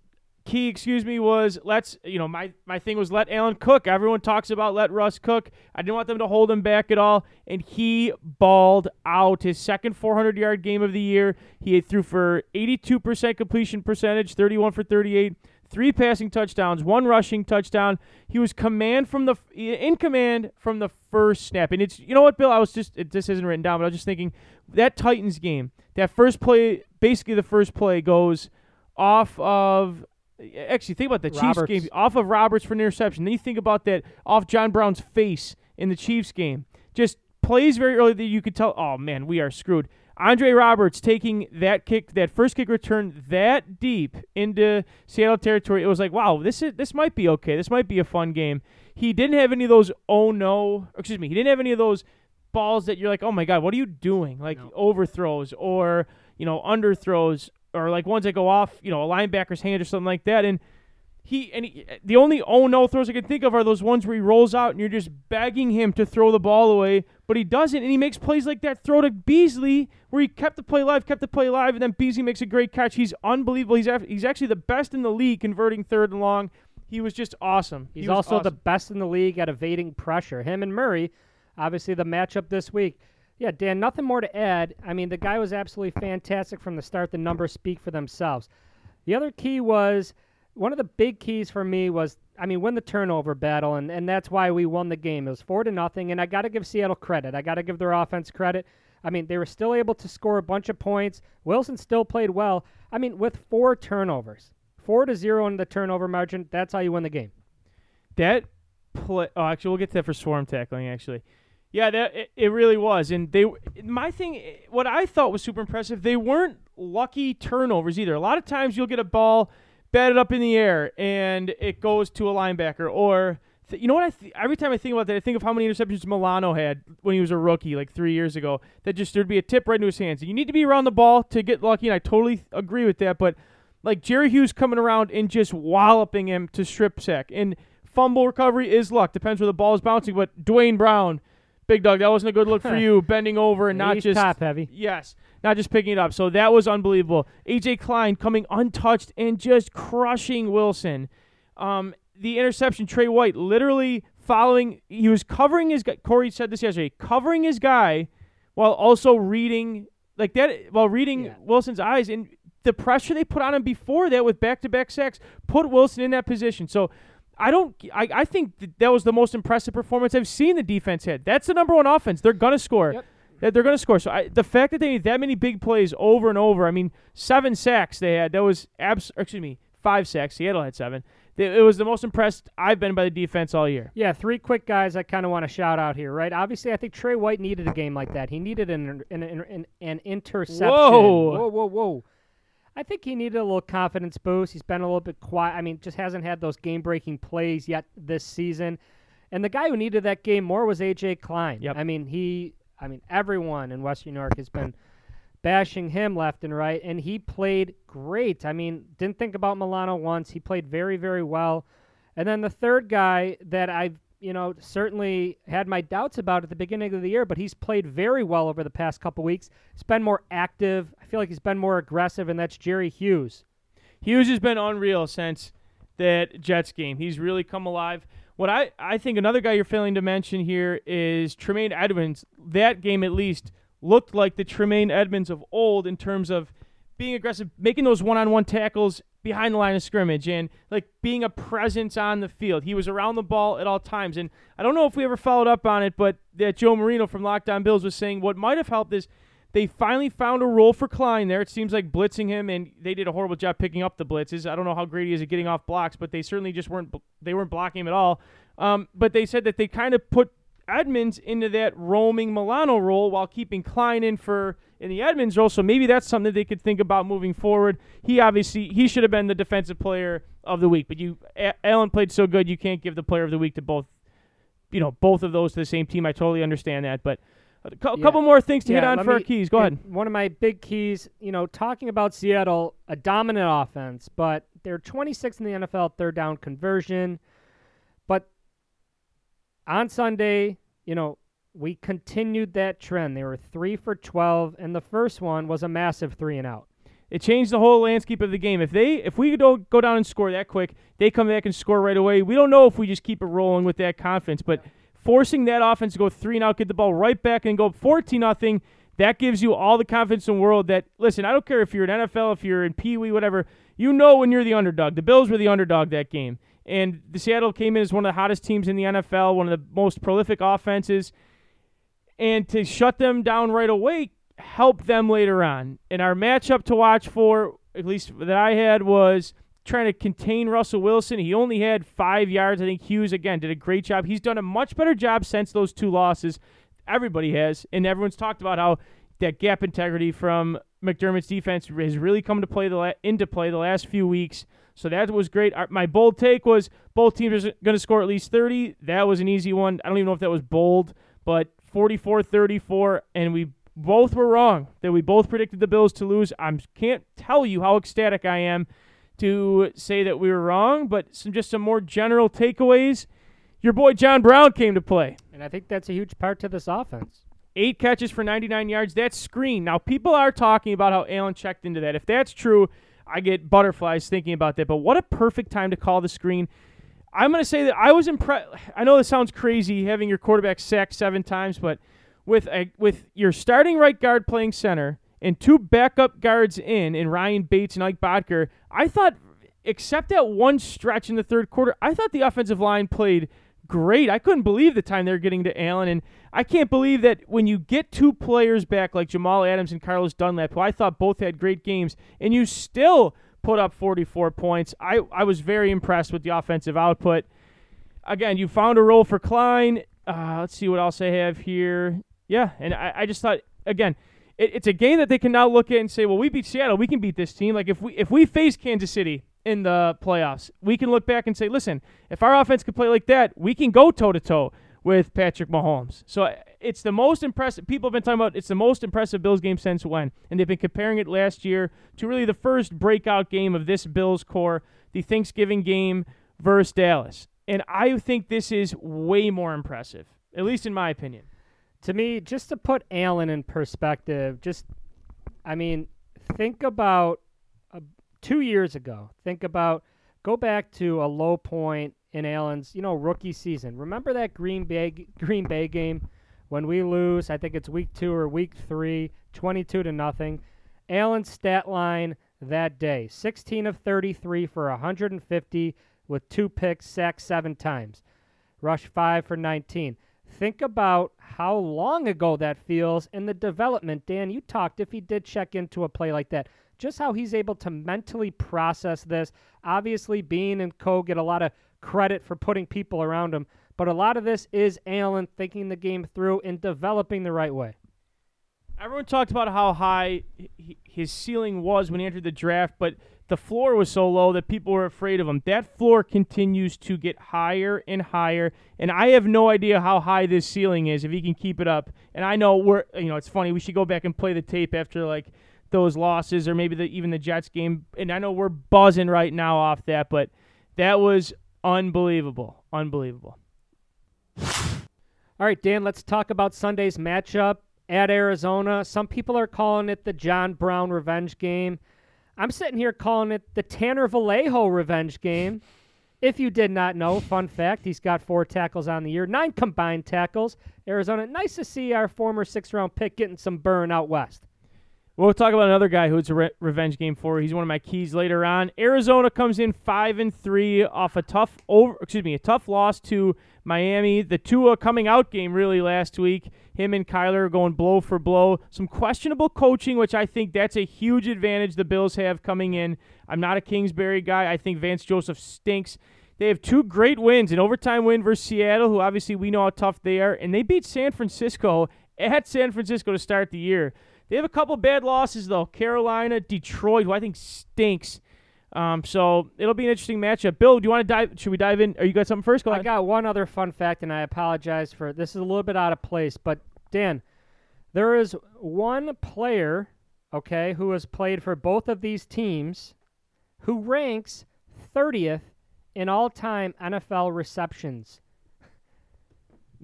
key, excuse me, was let's you know my my thing was let Allen cook. Everyone talks about let Russ cook. I didn't want them to hold him back at all, and he balled out his second 400 yard game of the year. He threw for 82% completion percentage, 31 for 38, three passing touchdowns, one rushing touchdown. He was command from the in command from the first snap. And it's you know what, Bill, I was just it, this isn't written down, but I was just thinking that Titans game, that first play, basically the first play goes off of actually think about the Chiefs Roberts. game off of Roberts for an interception. Then you think about that off John Brown's face in the Chiefs game. Just plays very early that you could tell, oh man, we are screwed. Andre Roberts taking that kick, that first kick return that deep into Seattle territory. It was like, wow, this is this might be okay. This might be a fun game. He didn't have any of those oh no, excuse me, he didn't have any of those balls that you're like, oh my god, what are you doing? Like overthrows or you know underthrows or like ones that go off, you know, a linebacker's hand or something like that. And he and he, the only oh no throws I can think of are those ones where he rolls out and you're just begging him to throw the ball away, but he doesn't, and he makes plays like that throw to Beasley where he kept the play alive, kept the play alive, and then Beasley makes a great catch. He's unbelievable. He's af- he's actually the best in the league converting third and long. He was just awesome. He's also the best in the league at evading pressure. Him and Murray, obviously the matchup this week. Yeah, Dan, nothing more to add. I mean, the guy was absolutely fantastic from the start. The numbers speak for themselves. The other key was one of the big keys for me was I mean, win the turnover battle, and, and that's why we won the game. It was four to nothing, and I got to give Seattle credit. I got to give their offense credit. I mean, they were still able to score a bunch of points. Wilson still played well. I mean, with four turnovers, four to zero in the turnover margin, that's how you win the game. That play. Oh, actually, we'll get to that for swarm tackling. Actually, yeah, that it, it really was. And they, my thing, what I thought was super impressive, they weren't lucky turnovers either. A lot of times you'll get a ball batted up in the air and it goes to a linebacker, or th- you know what? I th- every time I think about that, I think of how many interceptions Milano had when he was a rookie, like three years ago. That just there'd be a tip right into his hands. You need to be around the ball to get lucky, and I totally agree with that. But like Jerry Hughes coming around and just walloping him to strip sack and fumble recovery is luck. Depends where the ball is bouncing. But Dwayne Brown, big dog, that wasn't a good look for you, bending over and not He's just top heavy. Yes, not just picking it up. So that was unbelievable. AJ Klein coming untouched and just crushing Wilson. Um, the interception, Trey White literally following. He was covering his guy. Corey said this yesterday, covering his guy while also reading like that while reading Yeah. Wilson's eyes and the pressure they put on him before that with back-to-back sacks put Wilson in that position. So I don't. I, I think that, that was the most impressive performance I've seen the defense had. That's the number one offense. They're gonna score. Yep. That They're gonna score. So I, the fact that they made that many big plays over and over. I mean, seven sacks they had. That was abs. Excuse me, five sacks. Seattle had seven. It was the most impressed I've been by the defense all year. Yeah, three quick guys I kind of want to shout out here, right? Obviously, I think Trey White needed a game like that. He needed an an, an, an, an interception. Whoa. whoa, whoa, whoa! I think he needed a little confidence boost. He's been a little bit quiet. I mean, just hasn't had those game-breaking plays yet this season. And the guy who needed that game more was AJ Klein. Yep. I mean, he. I mean, everyone in Western New York has been bashing him left and right, and he played great. I mean, didn't think about Milano once. He played very, very well. And then the third guy that I've, you know, certainly had my doubts about at the beginning of the year, but he's played very well over the past couple weeks. He's been more active. I feel like he's been more aggressive, and that's Jerry Hughes. Hughes has been unreal since that Jets game. He's really come alive. What I, I think another guy you're failing to mention here is Tremaine Edmunds. That game, at least, looked like the Tremaine Edmunds of old in terms of being aggressive, making those one on one tackles behind the line of scrimmage, and like being a presence on the field. He was around the ball at all times. And I don't know if we ever followed up on it, but that Joe Marino from Lockdown Bills was saying what might have helped is they finally found a role for Klein there. It seems like blitzing him, and they did a horrible job picking up the blitzes. I don't know how great he is at getting off blocks, but they certainly just weren't they weren't blocking him at all. Um, but they said that they kind of put Edmunds into that roaming Milano role while keeping Klein in for in the Edmunds role. So maybe that's something that they could think about moving forward. He obviously he should have been the defensive player of the week, but you Allen played so good you can't give the player of the week to both you know both of those to the same team. I totally understand that, but a Yeah. couple more things to hit on for me- keys. Go ahead. One of my big keys, you know, talking about Seattle, a dominant offense, but they're 26 in the NFL third down conversion. But on Sunday, you know, we continued that trend. They were three for 12, and the first one was a massive three and out. It changed the whole landscape of the game. If they if we don't go down and score that quick, they come back and score right away. We don't know if we just keep it rolling with that confidence, but forcing that offense to go three and out, get the ball right back and go up fourteen nothing, that gives you all the confidence in the world that listen, I don't care if you're in NFL, if you're in Pee Wee, whatever, you know when you're the underdog. The Bills were the underdog that game. And the Seattle came in as one of the hottest teams in the NFL, one of the most prolific offenses. And to shut them down right away help them later on. And our matchup to watch for, at least that I had, was trying to contain Russell Wilson. He only had five yards. I think Hughes, again, did a great job. He's done a much better job since those two losses. Everybody has. And everyone's talked about how that gap integrity from McDermott's defense has really come to play the la- into play the last few weeks. So that was great. Our, my bold take was both teams are going to score at least 30. That was an easy one. I don't even know if that was bold, but 44-34, and we both were wrong. That we both predicted the Bills to lose. I can't tell you how ecstatic I am to say that we were wrong, but some just some more general takeaways. Your boy John Brown came to play. And I think that's a huge part to this offense. Eight catches for 99 yards. That's screen. Now, people are talking about how Allen checked into that. If that's true, I get butterflies thinking about that. But what a perfect time to call the screen. I'm going to say that I was impressed. *sighs* I know this sounds crazy having your quarterback sacked seven times, but with a, with your starting right guard playing center and two backup guards in, in Ryan Bates and Ike Boettger, I thought, except that one stretch in the third quarter, I thought the offensive line played great. I couldn't believe the time they were getting to Allen, and I can't believe that when you get two players back like Jamal Adams and Carlos Dunlap, who I thought both had great games, and you still put up 44 points. I, I was very impressed with the offensive output. Again, you found a role for Klein. Uh, let's see what else I have here. Yeah, and I, I just thought again, it, it's a game that they can now look at and say, well, we beat Seattle, we can beat this team. Like if we if we face Kansas City in the playoffs, we can look back and say, listen, if our offense could play like that, we can go toe to toe with Patrick Mahomes. So uh, it's the most impressive. People have been talking about it's the most impressive Bills game since when, and they've been comparing it last year to really the first breakout game of this Bills core, the Thanksgiving game versus Dallas. And I think this is way more impressive, at least in my opinion. To me, just to put Allen in perspective, just, I mean, think about uh, two years ago. Think about, go back to a low point in Allen's, you know, rookie season. Remember that Green Bay Green Bay game when we lose? I think it's week two or week three, 22 to nothing. Allen's stat line that day: 16 of 33 for 150, with two picks, sacked seven times, Rush five for 19. Think about how long ago that feels in the development. Dan, you talked if he did check into a play like that, just how he's able to mentally process this. Obviously, Beane and Co get a lot of credit for putting people around him, but a lot of this is Allen thinking the game through and developing the right way. Everyone talked about how high his ceiling was when he entered the draft, but the floor was so low that people were afraid of him. That floor continues to get higher and higher, and I have no idea how high this ceiling is if he can keep it up. And I know we're, you know, it's funny. We should go back and play the tape after like those losses or maybe the, even the Jets game. And I know we're buzzing right now off that, but that was unbelievable, unbelievable. All right, Dan, let's talk about Sunday's matchup at Arizona. Some people are calling it the John Brown revenge game. I'm sitting here calling it the Tanner Vallejo revenge game. If you did not know, fun fact, he's got four tackles on the year, nine combined tackles. Arizona, nice to see our former six round pick getting some burn out west. We'll talk about another guy who it's a re- revenge game for. He's one of my keys later on. Arizona comes in five and three off a tough over, excuse me, a tough loss to Miami. The Tua coming out game really last week. Him and Kyler going blow for blow. Some questionable coaching, which I think that's a huge advantage the Bills have coming in. I'm not a Kingsbury guy. I think Vance Joseph stinks. They have two great wins an overtime win versus Seattle, who obviously we know how tough they are, and they beat San Francisco at San Francisco to start the year. They have a couple bad losses though. Carolina, Detroit, who I think stinks. Um, so it'll be an interesting matchup. Bill, do you want to dive? Should we dive in? Are you got something first? Go I ahead. got one other fun fact, and I apologize for this is a little bit out of place, but Dan, there is one player, okay, who has played for both of these teams, who ranks 30th in all-time NFL receptions.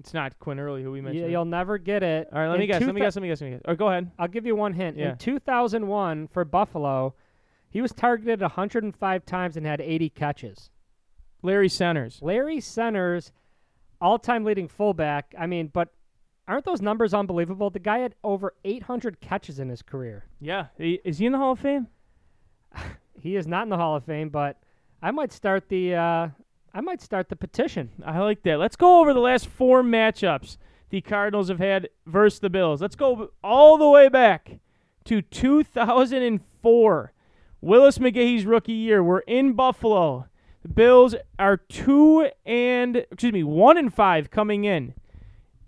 It's not Quinn Early who we mentioned. Y- you'll never get it. All right, let In me guess. Let me guess. Let me guess. Let me guess. Or go ahead. I'll give you one hint. Yeah. In 2001 for Buffalo, he was targeted 105 times and had 80 catches. Larry Centers. Larry Centers, all-time leading fullback. I mean, but aren't those numbers unbelievable? The guy had over 800 catches in his career. Yeah, He- is he in the Hall of Fame? *sighs* He is not in the Hall of Fame, but I might start the uh, I might start the petition. I like that. Let's go over the last four matchups the Cardinals have had versus the Bills. Let's go all the way back to 2004. Willis McGahee's rookie year. We're in Buffalo. The Bills are two and excuse me, one and five coming in.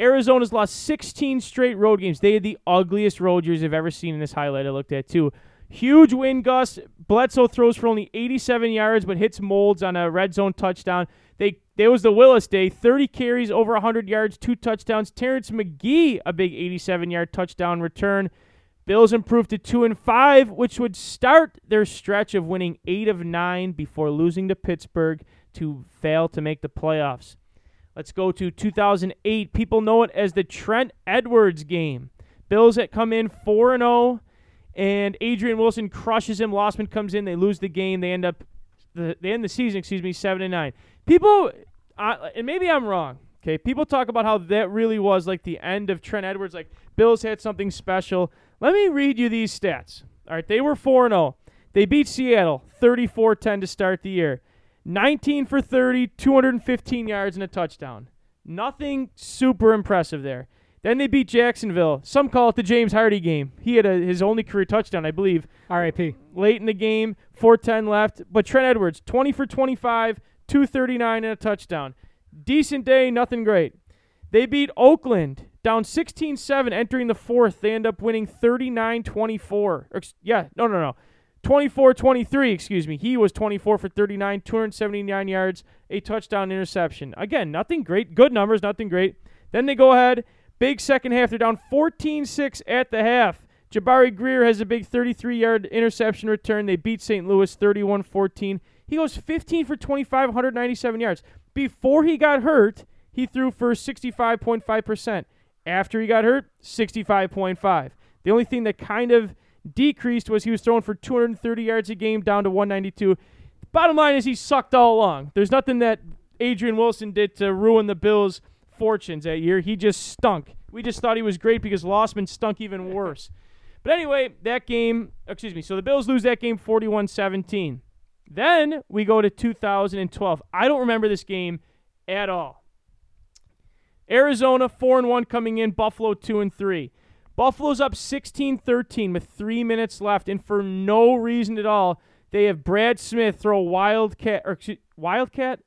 Arizona's lost 16 straight road games. They had the ugliest road years I've ever seen in this highlight I looked at too. Huge wind gust. Bledsoe throws for only 87 yards, but hits Moulds on a red zone touchdown. They there was the Willis day. 30 carries, over 100 yards, two touchdowns. Terrence McGee a big 87 yard touchdown return. Bills improved to two and five, which would start their stretch of winning eight of nine before losing to Pittsburgh to fail to make the playoffs. Let's go to 2008. People know it as the Trent Edwards game. Bills that come in 4 and 0 and Adrian Wilson crushes him. Losman comes in, they lose the game. They end up the they end the season, excuse me, 7 and 9. People uh, and maybe I'm wrong. Okay, people talk about how that really was like the end of Trent Edwards like Bills had something special. Let me read you these stats. All right, they were 4 and 0. They beat Seattle 34-10 to start the year. 19 for 30, 215 yards and a touchdown. Nothing super impressive there. Then they beat Jacksonville. Some call it the James Hardy game. He had a, his only career touchdown, I believe, R.I.P. late in the game. 410 left. But Trent Edwards, 20 for 25, 239 and a touchdown. Decent day, nothing great. They beat Oakland down 16-7 entering the fourth. They end up winning 39-24. Yeah, no, no, no. 24-23, excuse me. He was 24 for 39, 279 yards, a touchdown interception. Again, nothing great. Good numbers, nothing great. Then they go ahead. Big second half. They're down 14-6 at the half. Jabari Greer has a big 33-yard interception return. They beat St. Louis 31-14. He goes 15 for 25, 197 yards. Before he got hurt, he threw for 65.5%. After he got hurt, 65.5. The only thing that kind of decreased was he was throwing for 230 yards a game down to 192. Bottom line is he sucked all along. There's nothing that Adrian Wilson did to ruin the Bills' fortunes that year. He just stunk. We just thought he was great because Losman stunk even *laughs* worse. But anyway, that game, excuse me, so the Bills lose that game 41 17. Then we go to 2012. I don't remember this game at all. Arizona 4 and 1 coming in, Buffalo 2 and 3. Buffalo's up 16-13 with 3 minutes left and for no reason at all, they have Brad Smith throw a wildcat or excuse- wildcat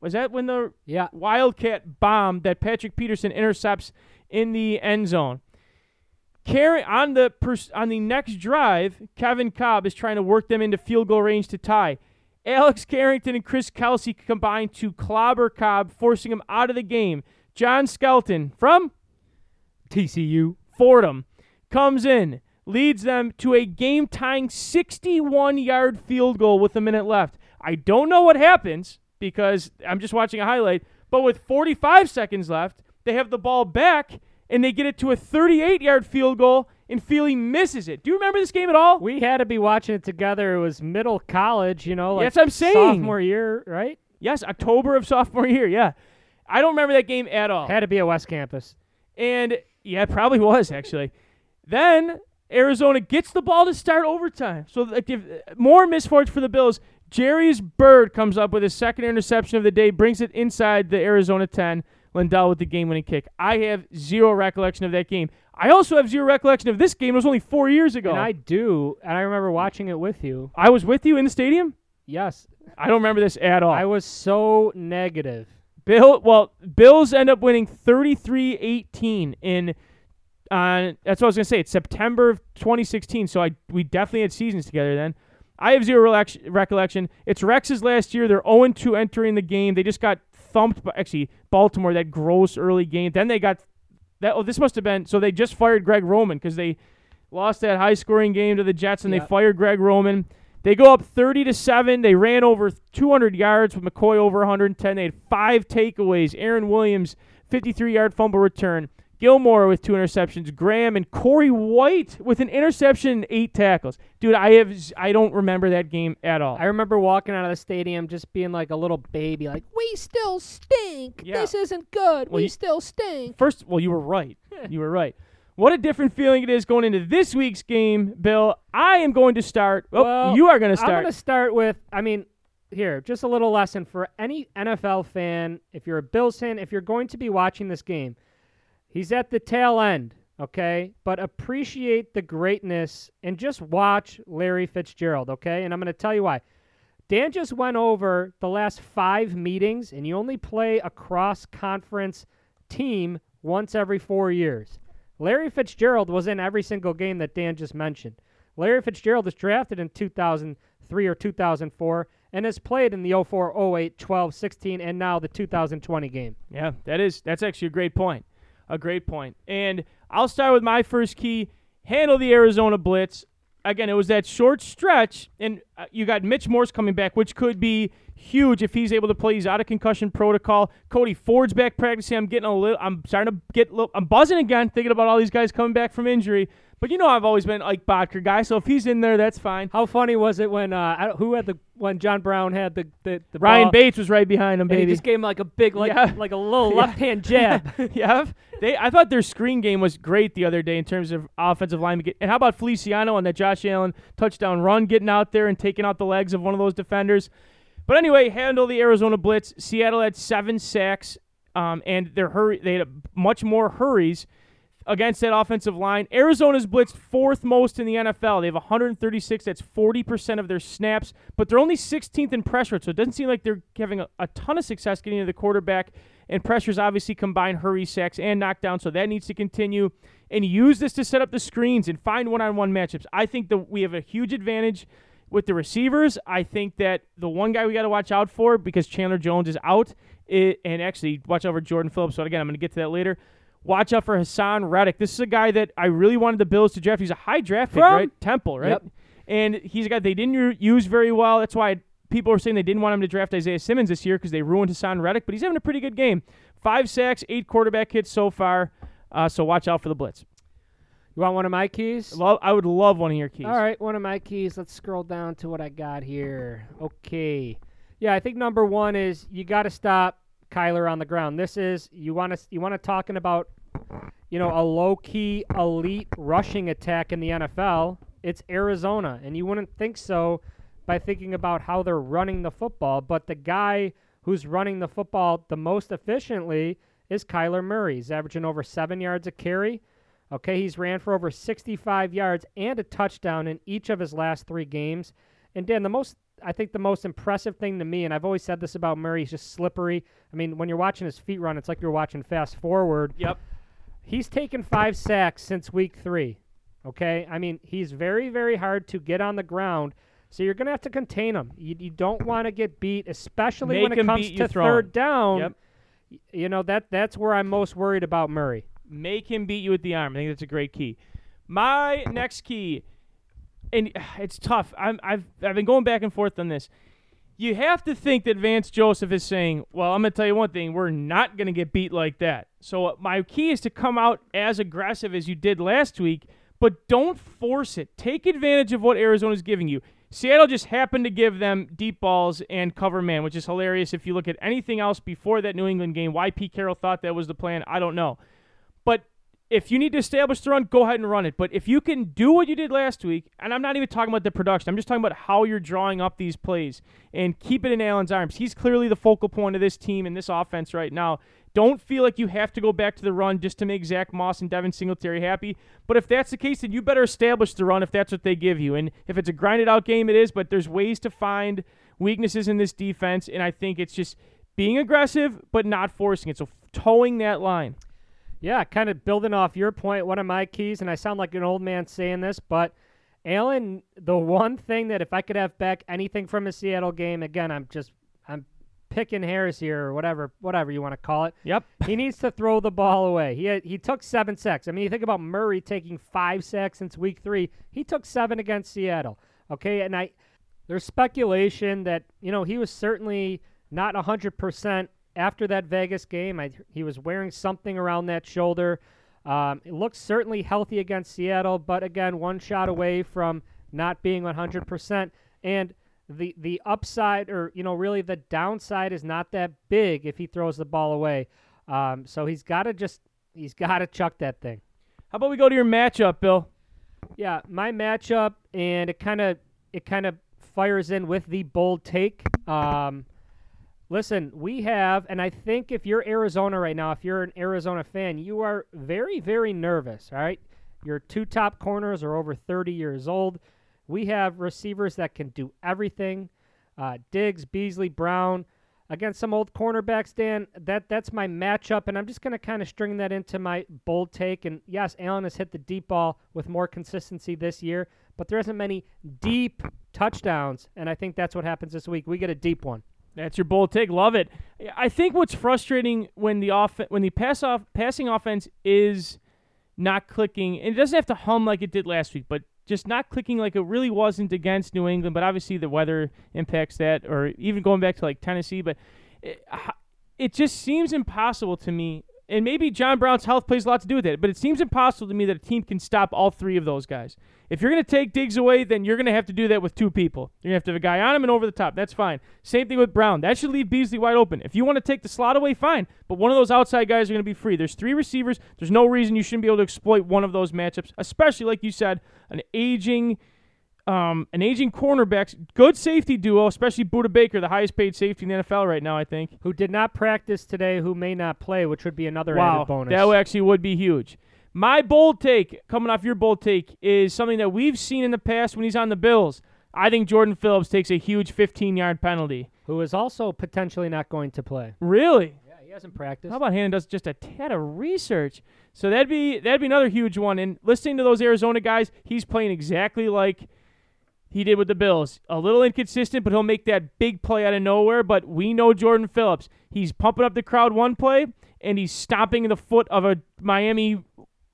was that when the Yeah. wildcat bomb that Patrick Peterson intercepts in the end zone? Carry on the pers- on the next drive, Kevin Kolb is trying to work them into field goal range to tie. Alex Carrington and Chris Kelsay combine to clobber Kolb, forcing him out of the game. John Skelton from TCU. Fordham comes in, leads them to a game tying 61 yard field goal with a minute left. I don't know what happens because I'm just watching a highlight, but with 45 seconds left, they have the ball back and they get it to a 38 yard field goal and Feely misses it. Do you remember this game at all? We had to be watching it together. It was middle college, you know, like That's what I'm saying. sophomore year, right? yes, October of sophomore year. Yeah. I don't remember that game at all. Had to be at West Campus. And yeah, it probably was actually. then Arizona gets the ball to start overtime. So like if, uh, more misfortune for the Bills. Jairus Byrd comes up with his second interception of the day, brings it inside the Arizona 10. Lindell with the game-winning kick. I have zero recollection of that game. I also have zero recollection of this game. It was only four years ago. And I do, and I remember watching it with you. I was with you in the stadium. Yes, I don't remember this at all. I was so negative. Bill, well, Bills end up winning 33-18 in uh, that's what I was gonna say. It's September of 2016, so I we definitely had seasons together then. I have zero recollection. It's Rex's last year. They're 0 2 entering the game. They just got thumped by actually Baltimore that gross early game. Then they got that. Oh, this must have been so they just fired Greg Roman because they lost that high scoring game to the Jets and they fired Greg Roman. They go up 30 to 7. They ran over 200 yards with McCoy over 110. They had five takeaways. Aaron Williams, 53 yard fumble return. Gilmore with two interceptions. Graham and Corey White with an interception and eight tackles. Dude, I have I don't remember that game at all. I remember walking out of the stadium just being like a little baby, like, we still stink. Yeah. This isn't good. Well, we you- still stink. First, well, you were right. *laughs* you were right. What a different feeling it is going into this week's game, Bill. I am going to start. Oh, Well, you are going to start. I'm going to start with, I mean, here, just a little lesson for any NFL fan. If you're a Bills fan, if you're going to be watching this game, he's at the tail end, okay? But appreciate the greatness and just watch Larry Fitzgerald, okay? And I'm going to tell you why. Dan just went over the last five meetings, and you only play a cross conference team once every four years. Larry Fitzgerald was in every single game that Dan just mentioned. Larry Fitzgerald was drafted in 2003 or 2004 and has played in the 04, 08, 12, 16, and now the 2020 game. Yeah, that is that's actually a great point. A great point. And I'll start with my first key: handle the Arizona blitz. Again, it was that short stretch, and uh, you got Mitch Morse coming back, which could be huge if he's able to play. He's out of concussion protocol. Cody Ford's back practicing. I'm getting a little. I'm starting to get. little, I'm buzzing again, thinking about all these guys coming back from injury. But you know, I've always been Ike Boettger guy, so if he's in there, that's fine. How funny was it when uh, who had the when John Brown had the the, the Ryan ball, Bates was right behind him, and he baby. just gave him like a big like Yeah. like a little *laughs* Yeah. left hand jab. *laughs* yeah, they. I thought their screen game was great the other day in terms of offensive line. And how about Feliciano on that Josh Allen touchdown run, getting out there and taking out the legs of one of those defenders. But anyway, handle the Arizona blitz. Seattle had seven sacks, um, and their hurry. They had a, much more hurries against that offensive line. Arizona's blitzed fourth most in the NFL. They have 136. That's 40% of their snaps, but they're only 16th in pressure. So it doesn't seem like they're having a, a ton of success getting to the quarterback. And pressures obviously combine hurry, sacks, and knockdown. So that needs to continue. And use this to set up the screens and find one-on-one matchups. I think that we have a huge advantage with the receivers. I think that the one guy we got to watch out for because Chandler Jones is out, i and actually watch for Jordan Phillips. So again, I'm going to get to that later. Watch out for Haason Reddick. This is a guy that I really wanted the Bills to draft. He's a high draft pick, From? right? Temple, right? Yep. And he's a guy they didn't use very well. That's why people were saying they didn't want him to draft Isaiah Simmons this year because they ruined Haason Reddick. But he's having a pretty good game. Five sacks, eight quarterback hits so far. Uh, so watch out for the blitz. You want one of my keys? Love, I would love one of your keys. All right, one of my keys. Let's scroll down to what I got here. Okay. Yeah, I think number one is you got to stop Kyler on the ground. This is you want to you want to talking about you know a low key elite rushing attack in the NFL. It's Arizona, and you wouldn't think so by thinking about how they're running the football. But the guy who's running the football the most efficiently is Kyler Murray. He's averaging over seven yards a carry. Okay, he's ran for over 65 yards and a touchdown in each of his last three games. And Dan, the most I think the most impressive thing to me, and I've always said this about Murray, he's just slippery. I mean, when you're watching his feet run, it's like you're watching fast forward. Yep. He's taken five sacks since week three. Okay, I mean he's very, very hard to get on the ground. So you're gonna have to contain him. You, you don't want to get beat, especially Make when it comes to third down. Yep. You know that that's where I'm most worried about Murray. Make him beat you with the arm. I think that's a great key. My next key, and *sighs* it's tough. I'm, I've I've been going back and forth on this. You have to think that Vance Joseph is saying, "Well, I'm going to tell you one thing: we're not going to get beat like that." So uh, my key is to come out as aggressive as you did last week, but don't force it. Take advantage of what Arizona's giving you. Seattle just happened to give them deep balls and cover man, which is hilarious. If you look at anything else before that New England game, why Pete Carroll thought that was the plan, I don't know. If you need to establish the run, go ahead and run it. But if you can do what you did last week, and I'm not even talking about the production, I'm just talking about how you're drawing up these plays and keep it in Allen's arms. He's clearly the focal point of this team and this offense right now. Don't feel like you have to go back to the run just to make Zach Moss and Devin Singletary happy. But if that's the case, then you better establish the run if that's what they give you. And if it's a grinded out game, it is. But there's ways to find weaknesses in this defense, and I think it's just being aggressive but not forcing it. So toeing that line. Yeah, kind of building off your point, one of my keys, and I sound like an old man saying this, but Allen, the one thing that if I could have back anything from a Seattle game, again, I'm just I'm picking hairs here or whatever whatever you want to call it. Yep. *laughs* he needs to throw the ball away. He he took seven sacks. I mean, you think about Murray taking five sacks since week three. He took seven against Seattle. Okay, and I there's speculation that you know he was certainly not hundred percent after that Vegas game. I, he was wearing something around that shoulder. Um, it looks certainly healthy against Seattle, but again, one shot away from not being 100%. And the the upside, or you know, really the downside, is not that big if he throws the ball away. Um, so he's got to just he's got to chuck that thing. How about we go to your matchup, Bill? Yeah, my matchup, and it kind of it kind of fires in with the bold take. Um, listen, we have, and I think if you're Arizona right now, if you're an Arizona fan, you are very very nervous. All right, your two top corners are over 30 years old. We have receivers that can do everything. Uh, Diggs, Beasley, Brown. Against some old cornerbacks, Dan, that that's my matchup, and I'm just going to kind of string that into my bold take. And yes, Allen has hit the deep ball with more consistency this year, but there isn't many deep touchdowns, and I think that's what happens this week. We get a deep one. That's your bold take. Love it. I think what's frustrating when the off when the pass off passing offense is not clicking, and it doesn't have to hum like it did last week, but just not clicking like it really wasn't against New England. But obviously the weather impacts that, or even going back to like Tennessee. But it, it just seems impossible to me. And maybe John Brown's health plays a lot to do with it, but it seems impossible to me that a team can stop all three of those guys. If you're going to take Diggs away, then you're going to have to do that with two people. You're going to have to have a guy on him and over the top. That's fine. Same thing with Brown. That should leave Beasley wide open. If you want to take the slot away, fine. But one of those outside guys are going to be free. There's three receivers. There's no reason you shouldn't be able to exploit one of those matchups, especially like you said, an aging um, an aging cornerbacks, good safety duo, especially Budda Baker, the highest paid safety in the NFL right now, I think. Who did not practice today, who may not play, which would be another Wow, added bonus. that actually would be huge. My bold take, coming off your bold take, is something that we've seen in the past when he's on the Bills. I think Jordan Phillips takes a huge 15 yard penalty. who is also potentially not going to play. Really? Yeah, he hasn't practiced. How about Hannon does just a tad of research? So that'd be that'd be another huge one. And listening to those Arizona guys, he's playing exactly like he did with the Bills. A little inconsistent, but he'll make that big play out of nowhere. But we know Jordan Phillips. He's pumping up the crowd one play, and he's stomping the foot of a Miami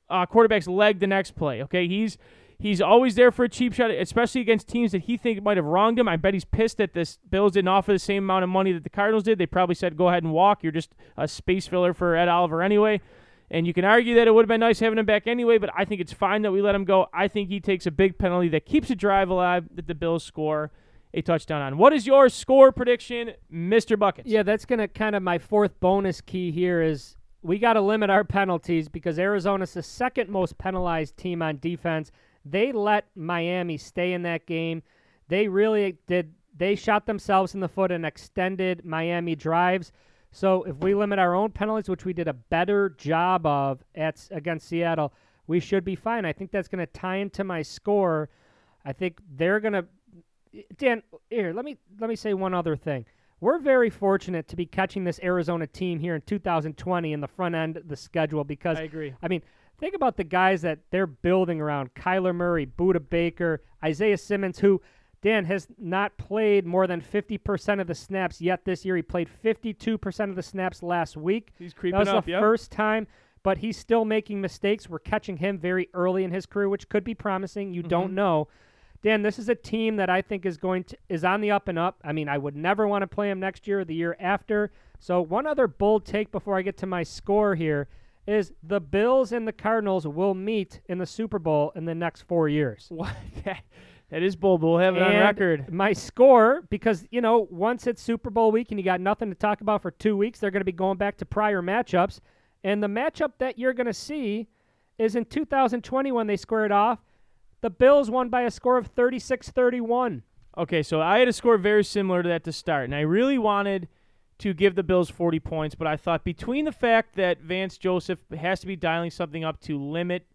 uh, quarterback's leg the next play. Okay, he's he's always there for a cheap shot, especially against teams that he think might have wronged him. I bet he's pissed that the Bills didn't offer the same amount of money that the Cardinals did. They probably said, "Go ahead and walk. You're just a space filler for Ed Oliver anyway." And you can argue that it would have been nice having him back anyway, but I think it's fine that we let him go. I think he takes a big penalty that keeps a drive alive that the Bills score a touchdown on. What is your score prediction, Mr. Buckets? Yeah, that's going to kind of my fourth bonus key here is we got to limit our penalties because Arizona's the second most penalized team on defense. They let Miami stay in that game. they really did. They shot themselves in the foot and extended Miami drives. So if we limit our own penalties, which we did a better job of at against Seattle, we should be fine. I think that's going to tie into my score. I think they're going to. Dan, here let me let me say one other thing. We're very fortunate to be catching this Arizona team here in 2020 in the front end of the schedule because I agree. I mean, think about the guys that they're building around Kyler Murray, Budda Baker, Isaiah Simmons, who, Dan, has not played more than 50% of the snaps yet this year. He played 52% of the snaps last week. He's creeping up. That was up. the Yep. first time, but he's still making mistakes. We're catching him very early in his career, which could be promising. You don't Mhm. know. Dan, this is a team that I think is going to is on the up and up. I mean, I would never want to play him next year or the year after. So one other bold take before I get to my score here is the Bills and the Cardinals will meet in the Super Bowl in the next four years. What? *laughs* that is bold. but We'll have it on record. My score, because you know, once it's Super Bowl week and you got nothing to talk about for two weeks, they're going to be going back to prior matchups. And the matchup that you're going to see is in 2020 when they squared off. The Bills won by a score of 36-31. Okay, so I had a score very similar to that to start, and I really wanted to give the Bills 40 points, but I thought between the fact that Vance Joseph has to be dialing something up to limit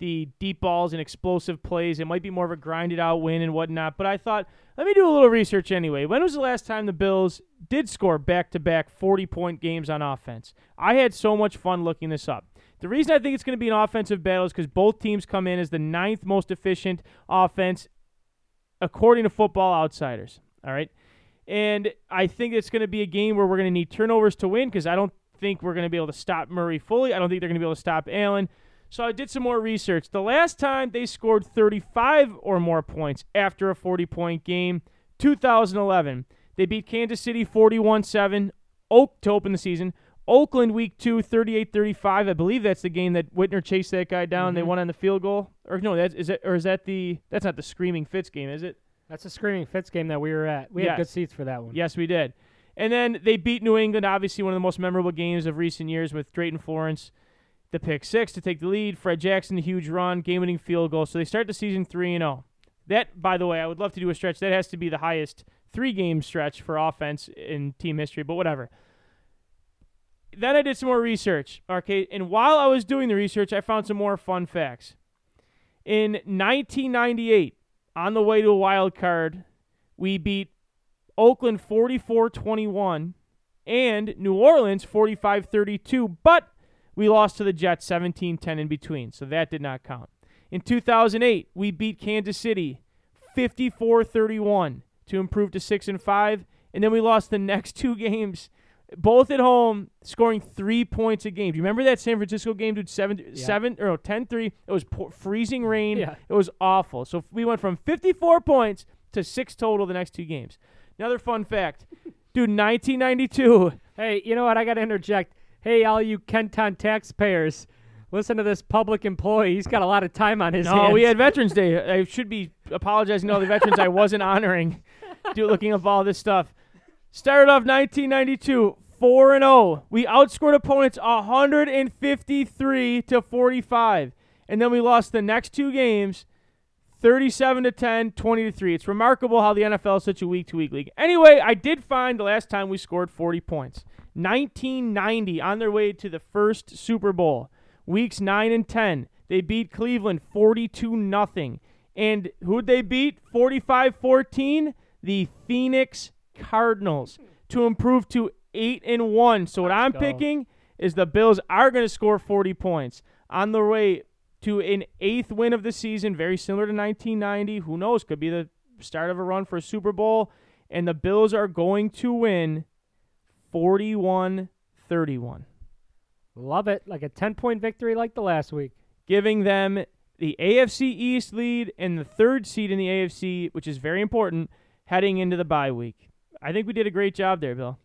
the deep balls and explosive plays, it might be more of a grinded out win and whatnot. But I thought, let me do a little research anyway. When was the last time the Bills did score back to back 40 point games on offense? I had so much fun looking this up. The reason I think it's going to be an offensive battle is because both teams come in as the ninth most efficient offense according to Football Outsiders. All right. And I think it's going to be a game where we're going to need turnovers to win because I don't think we're going to be able to stop Murray fully. I don't think they're going to be able to stop Allen. So I did some more research. The last time they scored 35 or more points after a 40 point game, 2011. They beat Kansas City 41 7 Oak to open the season. Oakland week two, 38 35. I believe that's the game that Whitner chased that guy down. They Mhm. won on the field goal. Or no, that's is it or is that the that's not the screaming Fitz game, is it? That's a screaming Fitz game that we were at. We had good seats for that one. Yes, we did. And then they beat New England, obviously one of the most memorable games of recent years with Drayton Florence, the pick six to take the lead. Fred Jackson, the huge run, game-winning field goal. So they start the season three and zero. That, by the way, I would love to do a stretch. That has to be the highest three-game stretch for offense in team history. But whatever. Then I did some more research. Okay, and while I was doing the research, I found some more fun facts. In 1998, on the way to a wild card, we beat Oakland 44-21 and New Orleans 45-32, but we lost to the Jets 17-10 in between, so that did not count. In 2008, we beat Kansas City 54-31 to improve to 6 and 5, and then we lost the *laughs* next two games both at home, scoring 3 points a game. Do you remember that San Francisco game dude 7 Yeah. 7 or no, 10-3? It was po- freezing rain. Yeah. It was awful. So we went from 54 points to 6 total the next two games. Another fun fact. *laughs* Dude, 1992. Hey, you know what? I got to interject. Hey, all you Kenton taxpayers, listen to this public employee. He's got a lot of time on his No, hands. we had Veterans Day. I should be apologizing to all the veterans I wasn't honoring. *laughs* Do looking up all this stuff. Started off 1992, 4 and 0. We outscored opponents 153 to 45, and then we lost the next two games 37 to 10, 20 to 3. It's remarkable how the NFL is such a week to week league. Anyway, I did find the last time we scored 40 points. 1990 on their way to the first Super Bowl. Weeks 9 and 10. They beat Cleveland 42 nothing. And who'd they beat 45-14? The Phoenix Cardinals to improve to 8 and 1. So what I'm go. picking is the Bills are going to score 40 points on the way to an eighth win of the season, very similar to 1990. Who knows? Could be the start of a run for a Super Bowl. And the Bills are going to win 41 31, Love it. Like a 10 point victory like the last week. giving them the AFC East lead and the third seed in the AFC, which is very important, heading into the bye week. I think we did a great job there, Bill.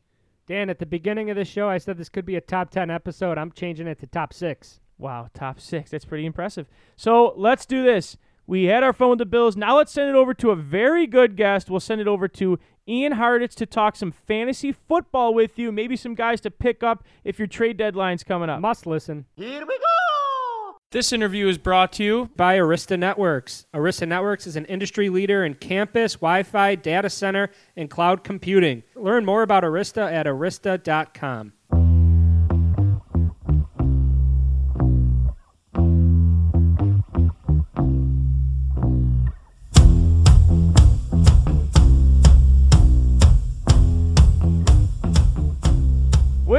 Dan, at the beginning of the show, I said this could be a top 10 episode. I'm changing it to top six. Wow, top six. That's pretty impressive. So let's do this. We had our phone with the Bills. Now let's send it over to a very good guest. We'll send it over to Ian Hartitz to talk some fantasy football with you. Maybe some guys to pick up if your trade deadline's coming up. Must listen. Here we go! This interview is brought to you by Arista Networks. Arista Networks is an industry leader in campus, Wi Fi, data center, and cloud computing. Learn more about Arista at arista.com.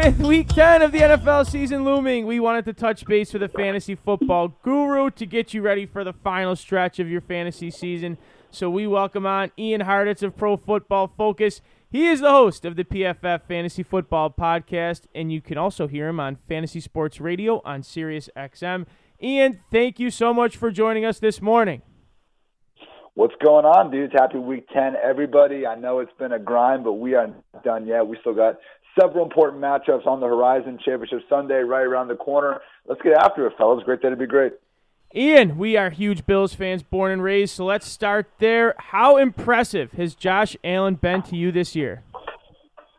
*laughs* With week 10 of the NFL season looming, we wanted to touch base with a fantasy football guru to get you ready for the final stretch of your fantasy season. So we welcome on Ian Hartitz of Pro Football Focus. He is the host of the PFF Fantasy Football Podcast, and you can also hear him on Fantasy Sports Radio on Sirius XM. Ian, thank you so much for joining us this morning. What's going on, dudes? Happy week 10, everybody. I know it's been a grind, but we aren't done yet. We still got several important matchups on the horizon. Championship Sunday right around the corner. Let's get after it, fellas. Great day to be great. Ian, we are huge Bills fans, born and raised, so let's start there. How impressive has Josh Allen been to you this year?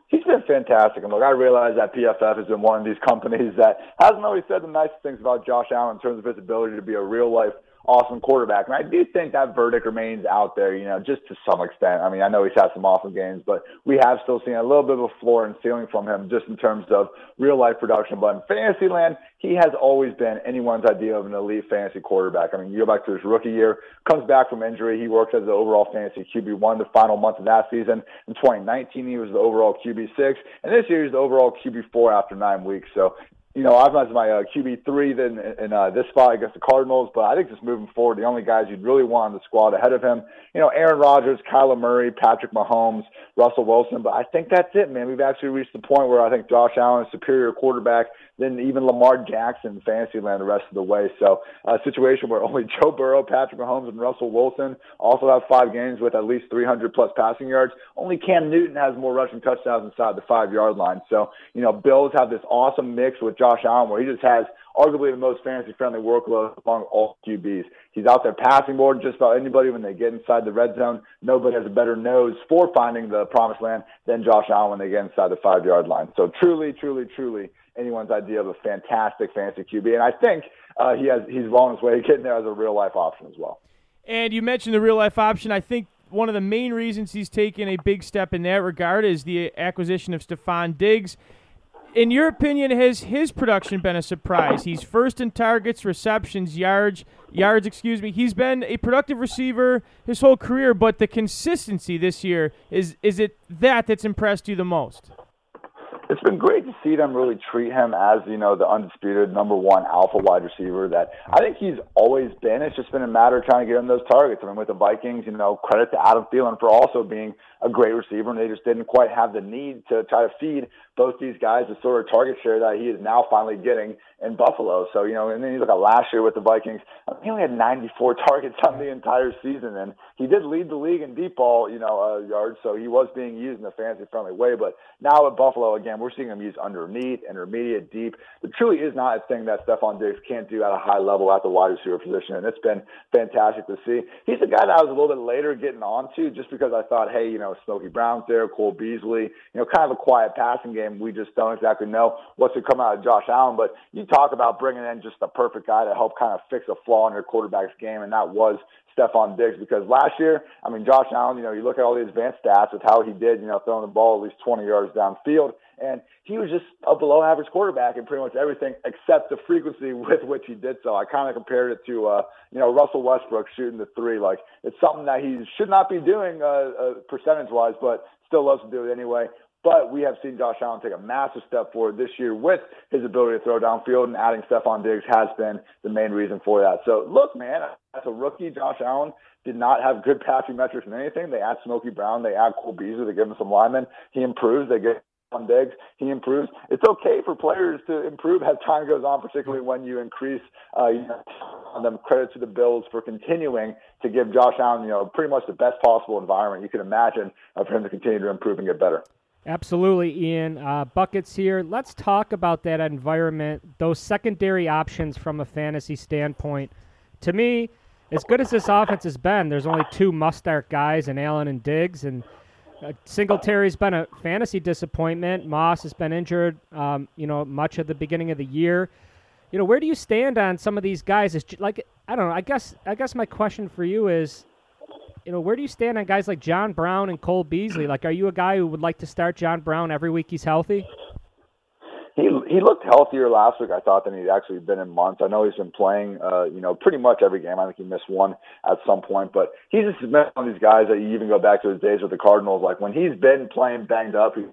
He's been fantastic. And look, I realize that PFF has been one of these companies that hasn't always said the nicest things about Josh Allen in terms of his ability to be a real life awesome quarterback. And I do think that verdict remains out there, you know, just to some extent. I mean, I know he's had some awesome games, but we have still seen a little bit of a floor and ceiling from him just in terms of real life production. But in fantasy land, he has always been anyone's idea of an elite fantasy quarterback. I mean, you go back to his rookie year, comes back from injury. He works as the overall fantasy QB1 the final month of that season. In 2019, he was the overall QB6. And this year, he's the overall QB4 after nine weeks. So you know, I've as my uh, QB three then in uh, this spot against the Cardinals. But I think just moving forward, the only guys you'd really want on the squad ahead of him, you know, Aaron Rodgers, Kyler Murray, Patrick Mahomes, Russell Wilson. But I think that's it, man. We've actually reached the point where I think Josh Allen is superior quarterback than even Lamar Jackson in Fantasyland the rest of the way. So a situation where only *laughs* Joe Burrow, Patrick Mahomes, and Russell Wilson also have five games with at least 300 plus passing yards. Only Cam Newton has more rushing touchdowns inside the five yard line. So you know, Bills have this awesome mix with Josh Allen where he just has arguably the most fantasy friendly workload among all QBs. He's out there passing more than just about anybody when they get inside the red zone. Nobody has a better nose for finding the promised land than Josh Allen when they get inside the five yard line. So truly, truly, truly anyone's idea of a fantastic fantasy QB. And I think uh, he has he's on his way to getting there as a real life option as well. And you mentioned the real life option. I think one of the main reasons he's taken a big step in that regard is the acquisition of Stefon Diggs. In your opinion, has his production been a surprise? He's first in targets, receptions, yards, yards. Excuse me. He's been a productive receiver his whole career, but the consistency this year is is it that that's impressed you the most? it's been great to see them really treat him as you know the undisputed number one alpha wide receiver that I think he's always been. It's just been a matter of trying to get him those targets. I mean, with the Vikings, you know, credit to Adam Thielen for also being a great receiver, and they just didn't quite have the need to try to feed both these guys the sort of target share that he is now finally getting in Buffalo. So, you know, and then you look at last year with the Vikings, he only had 94 *laughs* targets on the entire season, and he did lead the league in deep ball, you know, uh, yards, so he was being used in a fantasy-friendly way. But now at Buffalo, again, we're seeing him used underneath, intermediate, deep. It truly is not a thing that Stefon Diggs can't do at a high level at the wide receiver position, and it's been fantastic to see. He's a guy that I was a little bit later getting onto just because I thought, hey, you know, Smokey Brown's there, Cole Beasley, you know, kind of a quiet passing game. And we just don't exactly know what's to come out of Josh Allen, but you talk about bringing in just the perfect guy to help kind of fix a flaw in your quarterback's game, and that was Stefon Diggs because last year, I mean, Josh Allen, you know, you look at all the advanced stats with how he did, you know, throwing the ball at least 20 yards downfield, and he was just a below average quarterback in pretty much everything except the frequency *laughs* with which he did so. I kind of compared it to, uh, you know, Russell Westbrook shooting the three. Like, it's something that he should not be doing uh, uh, percentage wise, but still loves to do it anyway. But we have seen Josh Allen take a massive step forward this year with his ability to throw downfield, and adding Stefon Diggs has been the main reason for that. So, look, man, as a rookie, Josh Allen did not have good passing metrics in anything. They add Smokey Brown, they add Cole Beasley, they give him some linemen. He improves. They get on Diggs, he improves. It's okay for players to improve as time goes on, particularly when you increase uh, you know, on them. Credit to the Bills for continuing to give Josh Allen, you know, pretty much the best possible environment you can imagine for him to continue to improve and get better. Absolutely, Ian. Uh, buckets here. Let's talk about that environment, those secondary options from a fantasy standpoint. To me, as good as this offense has been, there's only two must-start guys in Allen and Diggs, and uh, Singletary's been a fantasy disappointment. Moss has been injured, um, you know, much of the beginning of the year. you know, where do you stand on some of these guys? Is like I don't know. I guess I guess my question for you is, you know, where do you stand on guys like John Brown and Cole Beasley? Like, are you a guy who would like to start John Brown every week he's healthy? he he looked healthier last week, I thought, than he'd actually been in months. I know he's been playing, uh, you know, pretty much every game. I think he missed one at some point, but he's just one of these guys that you even go back to his days with the Cardinals. Like when he's been playing banged up, he's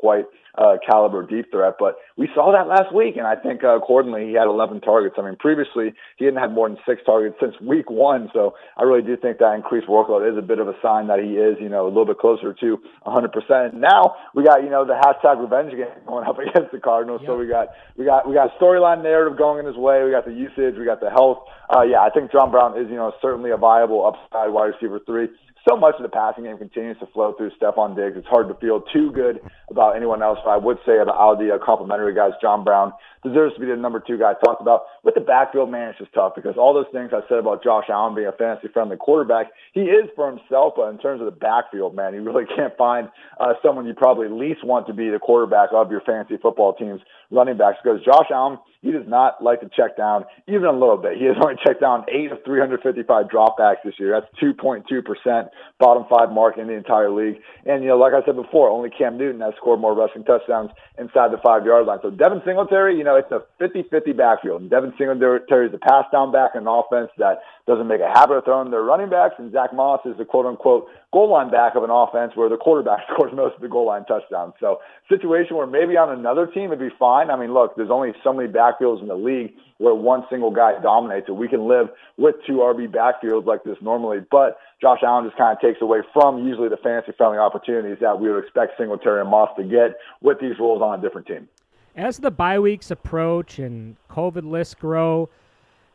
quite uh, caliber deep threat. But we saw that last week, and I think uh, accordingly he had 11 targets. I mean, previously he hadn't had more than six targets since week one. So I really do think that increased workload is a bit of a sign that he is, you know, a little bit closer to 100%. Now we got, you know, the hashtag revenge game *laughs* going up against the Cardinals. Yep. So we got we got we got storyline narrative going in his way. We got the usage. We got the health. Uh, yeah, I think John Brown is, you know, certainly a viable upside wide receiver three so much of the passing game continues to flow through Stefon Diggs. It's hard to feel too good about anyone else. But I would say about the uh, complimentary guys, John Brown deserves to be the number two guy talked about. With the backfield, man, it's just tough because all those things I said about Josh Allen being a fantasy friendly quarterback, he is for himself. But in terms of the backfield, man, you really *laughs* can't find uh, someone you probably least want to be the quarterback of your fantasy football team's running backs because Josh Allen he does not like to check down even a little bit. He has only checked down eight of 355 dropbacks this year. That's 2.2%, bottom five mark in the entire league. And, you know, like I said before, only Cam Newton has scored more rushing touchdowns inside the five yard line. So Devin Singletary, you know, it's a 50 50 backfield. And Devin Singletary is a pass down back in an offense that doesn't make a habit of throwing their running backs. And Zach Moss is the quote unquote goal line back of an offense where the quarterback *laughs* scores most of the goal line touchdowns. So situation where maybe on another team it'd be fine. I mean, look, there's only so many backfields in the league where one single guy dominates it. We can live with two RB backfields like this normally, but Josh Allen just kind of takes away from usually the fantasy friendly opportunities that we would expect Singletary and Moss to get with these roles on a different team. As the bye weeks approach and COVID lists grow,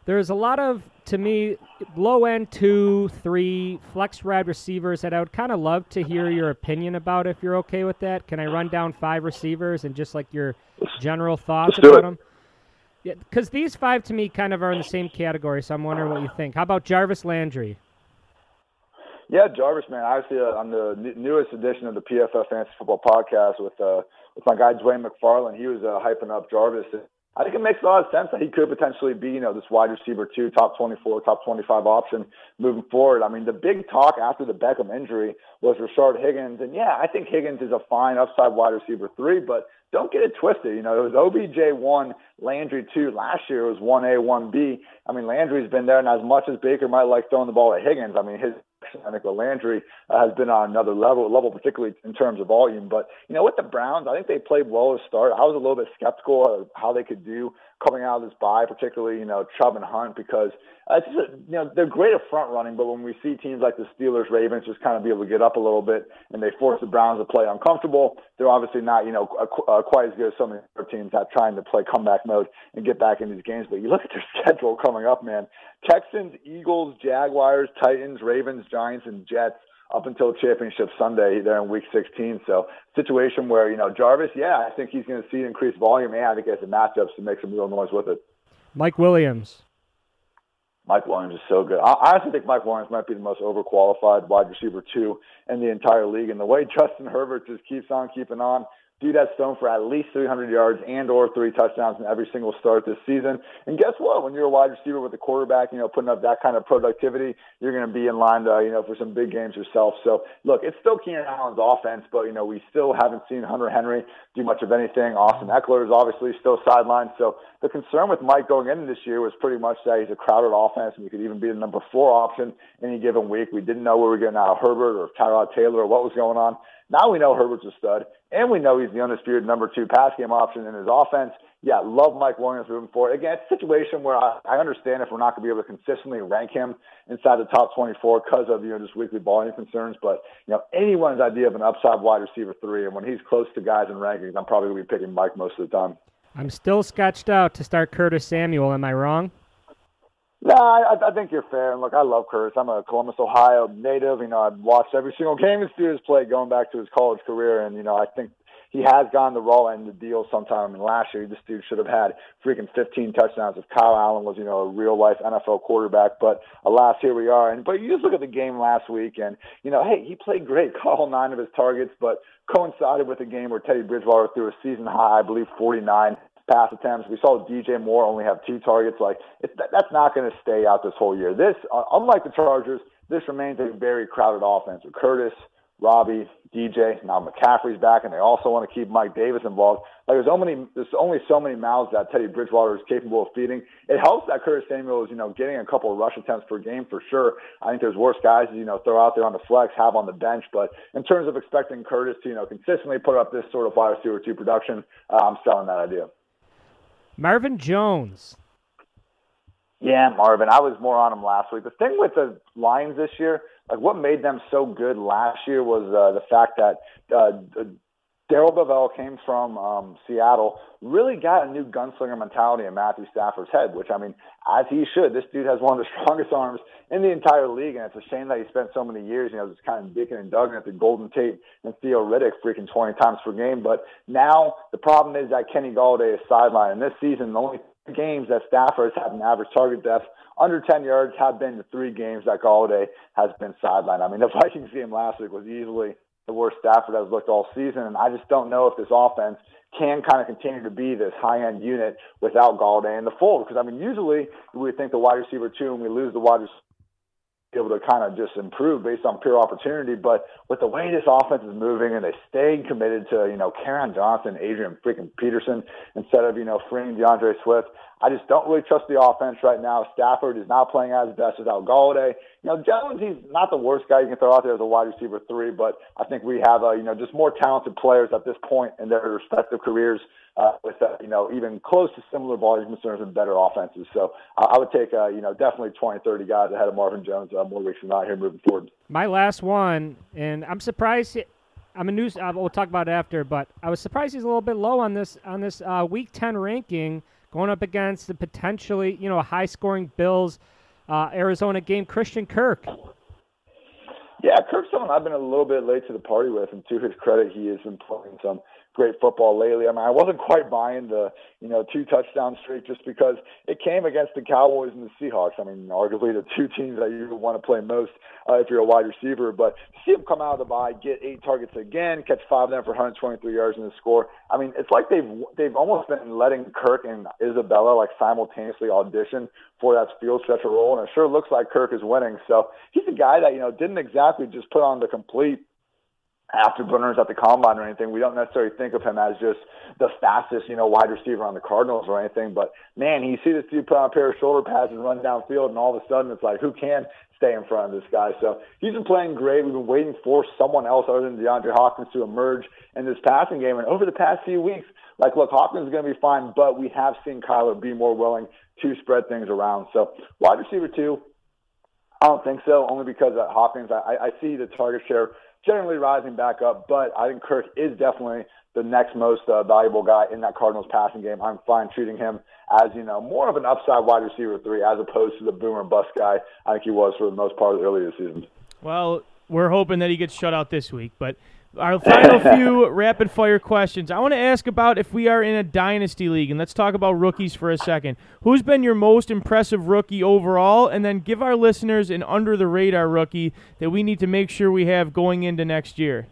there's a lot of to me low end two, three flex wide receivers that I would kind of love to hear your opinion about. If you're okay with that, can I run down five receivers and just like your general thoughts Let's about them? Yeah, because these five to me kind of are in the same category. So I'm wondering what you think. How about Jarvis Landry? Yeah, Jarvis, man. Obviously, uh, on the n- newest edition of the PFF Fantasy Football Podcast with uh, with my guy Dwain McFarland, he was uh, hyping up Jarvis. I think it makes a lot of sense that he could potentially be, you know, this wide receiver two, top 24, top 25 option moving forward. I mean, the big talk after the Beckham injury was Rashard Higgins. And yeah, I think Higgins is a fine upside wide receiver three, but don't get it twisted. You know, it was OBJ one, Landry two. Last year it was one A, one B. I mean, Landry's been there, and as much as Baker might like throwing the ball at Higgins, I mean, his I think Landry uh, has been on another level, level particularly in terms of volume. But you know, with the Browns, I think they played well to start. I was a little bit skeptical of how they could do coming out of this bye, particularly you know Chubb and Hunt, because uh, it's just a, you know they're great at front running, but when we see teams like the Steelers, Ravens just kind of be able to get up a little bit and they force the Browns to play uncomfortable, they're obviously not you know uh, quite as good as some of the teams that trying to play comeback mode and get back in these games. But you look at their *laughs* schedule coming up, man: Texans, Eagles, Jaguars, Titans, Ravens, Giants, and Jets up until championship Sunday there in week 16. So situation where, you know, Jarvis, yeah, I think he's going to see increased volume and I think he has the matchups to make some real noise with it. Mike Williams. Mike Williams is so good. I honestly think Mike Williams might be the most overqualified wide receiver two in the entire league. And the way Justin Herbert just keeps on keeping on, has thrown for at least 300 yards and or three touchdowns in every single start this season. And guess what? When you're a wide receiver with a quarterback, you know, putting up that kind of productivity, you're going to be in line to, you know, for some big games yourself. So look, it's still Keenan Allen's offense, but you know, we still haven't seen Hunter Henry do much of anything. Austin Ekeler is obviously still sidelined. So the concern with Mike going into this year was pretty much that he's a crowded offense and he could even be the number four option any given week. We didn't know where we were getting out of Herbert or Tyrod Taylor or what was going on. Now we know Herbert's a stud, and we know he's the undisputed number two pass game option in his offense. Yeah, love Mike Williams moving forward. Again, it's a situation where I, I understand if we're not going to be able to consistently rank him inside the top 24 because of you know just weekly volume concerns. But you know anyone's idea of an upside wide receiver three, and when he's close to guys in rankings, I'm probably going to be picking Mike most of the time. I'm still sketched out to start Curtis Samuel. Am I wrong? No, I, I think you're fair. And look, I love Curtis. I'm a Columbus, Ohio native. You know, I've watched every single *laughs* game this dude has played going back to his college career. And, you know, I think he has gone the raw end of the deal sometime. I mean, last year, this dude should have had freaking 15 touchdowns if Kyle Allen was, you know, a real life NFL quarterback. But alas, here we are. And but you just look at the game last week, and you know, hey, he played great, *laughs* caught all nine of his targets, but coincided with a game where Teddy Bridgewater threw a season high, I believe, 49 pass attempts. We saw DJ Moore only have two targets. Like that's not going to stay out this whole year. This, uh, unlike the Chargers, this remains a very crowded offense with Curtis, Robbie, DJ. Now McCaffrey's back, and they also want to keep Mike Davis involved. Like there's only there's only so many mouths that Teddy Bridgewater is capable of feeding. It helps that Curtis Samuel is you know getting a couple of rush attempts per game for sure. I think there's worse guys you know throw out there on the flex, have on the bench. But in terms of expecting Curtis to you know consistently put up this sort of wide receiver two production, uh, I'm selling that idea. Marvin Jones. Yeah, Marvin. I was more on him last week. The thing with the Lions this year like what made them so good last year was uh, the fact that uh, Darrell Bevell came from um, Seattle, really got a new gunslinger mentality in Matthew Stafford's head, which I mean, as he should. This dude has one of the *laughs* strongest arms in the entire league, and it's a shame that he spent so many years, you know, just kind of dicking and dugging at the Golden Tate and Theo Riddick freaking 20 times per game. But now the problem is that Kenny Golladay is sidelined, and this season the only games that Stafford has had an average target depth under 10 yards have been the three games that Golladay has been sidelined. I mean, the *laughs* Vikings game last week was easily the worst Stafford has looked all season, and I just don't know if this offense can kind of continue to be this high-end unit without Golladay in the fold. Because I mean, usually we think the wide receiver two, and we lose the wide receiver able to kind of just improve based on pure opportunity. But with the way this offense is moving and they stayed committed to, you know, Kerryon Johnson, Adrian freaking Peterson instead of, you know, freeing D'Andre Swift, I just don't really trust the offense right now. Stafford is not playing as best without Golladay. You know, Jones, he's not the worst guy you can throw out there as a wide receiver three, but I think we have, uh, you know, just more talented players at this point in their respective careers uh, with, uh, you know, even close to similar volume concerns and better offenses. So uh, I would take, uh, you know, definitely 20, 30 guys ahead of Marvin Jones uh, more weeks from now here moving forward. My last one, and I'm surprised. I'm a news. Uh, we'll talk about it after, but I was surprised he's a little bit low on this on this uh, Week 10 ranking going up against the potentially, you know, high scoring Bills uh, Arizona game, Christian Kirk. Yeah, Kirk's someone I've been a little bit late to the party with, and to his credit, he has been playing some great football lately. I mean, I wasn't quite buying the, you know, two touchdown streak just because it came against the Cowboys and the Seahawks. I mean, arguably the two teams that you want to play most uh, if you're a wide receiver. But to see him come out of the bye, get eight targets again, catch five of them for 123 yards in the score. I mean, it's like they've they've almost been letting Kirk and Isabella like simultaneously audition for that field stretcher role, and it sure looks like Kirk is winning. So he's a guy that you know didn't exactly just put on the complete afterburners at the combine or anything. We don't necessarily think of him as just the fastest, you know, wide receiver on the Cardinals or anything. But man, you see this dude put on a uh, pair of shoulder pads and run downfield, and all of a sudden it's like, who can stay in front of this guy? So he's been playing great. We've been waiting for someone else other than DeAndre Hopkins to emerge in this passing game. And over the past few weeks, like, look, Hopkins is going to be fine, but we have seen Kyler be more willing to spread things around. So wide receiver two, I don't think so, only because at Hopkins, I, I see the target share generally rising back up, but I think Kirk is definitely the next most uh, valuable guy in that Cardinals passing game. I'm fine treating him as, you know, more of an upside wide receiver three as opposed to the boomer bust guy I think he was for the most part of the earlier season. Well, we're hoping that he gets shut out this week, but our final few *laughs* rapid fire questions. I want to ask about if we are in a dynasty league, and let's talk about rookies for a second. Who's been your most impressive rookie overall? And then give our listeners an under the radar rookie that we need to make sure we have going into next year.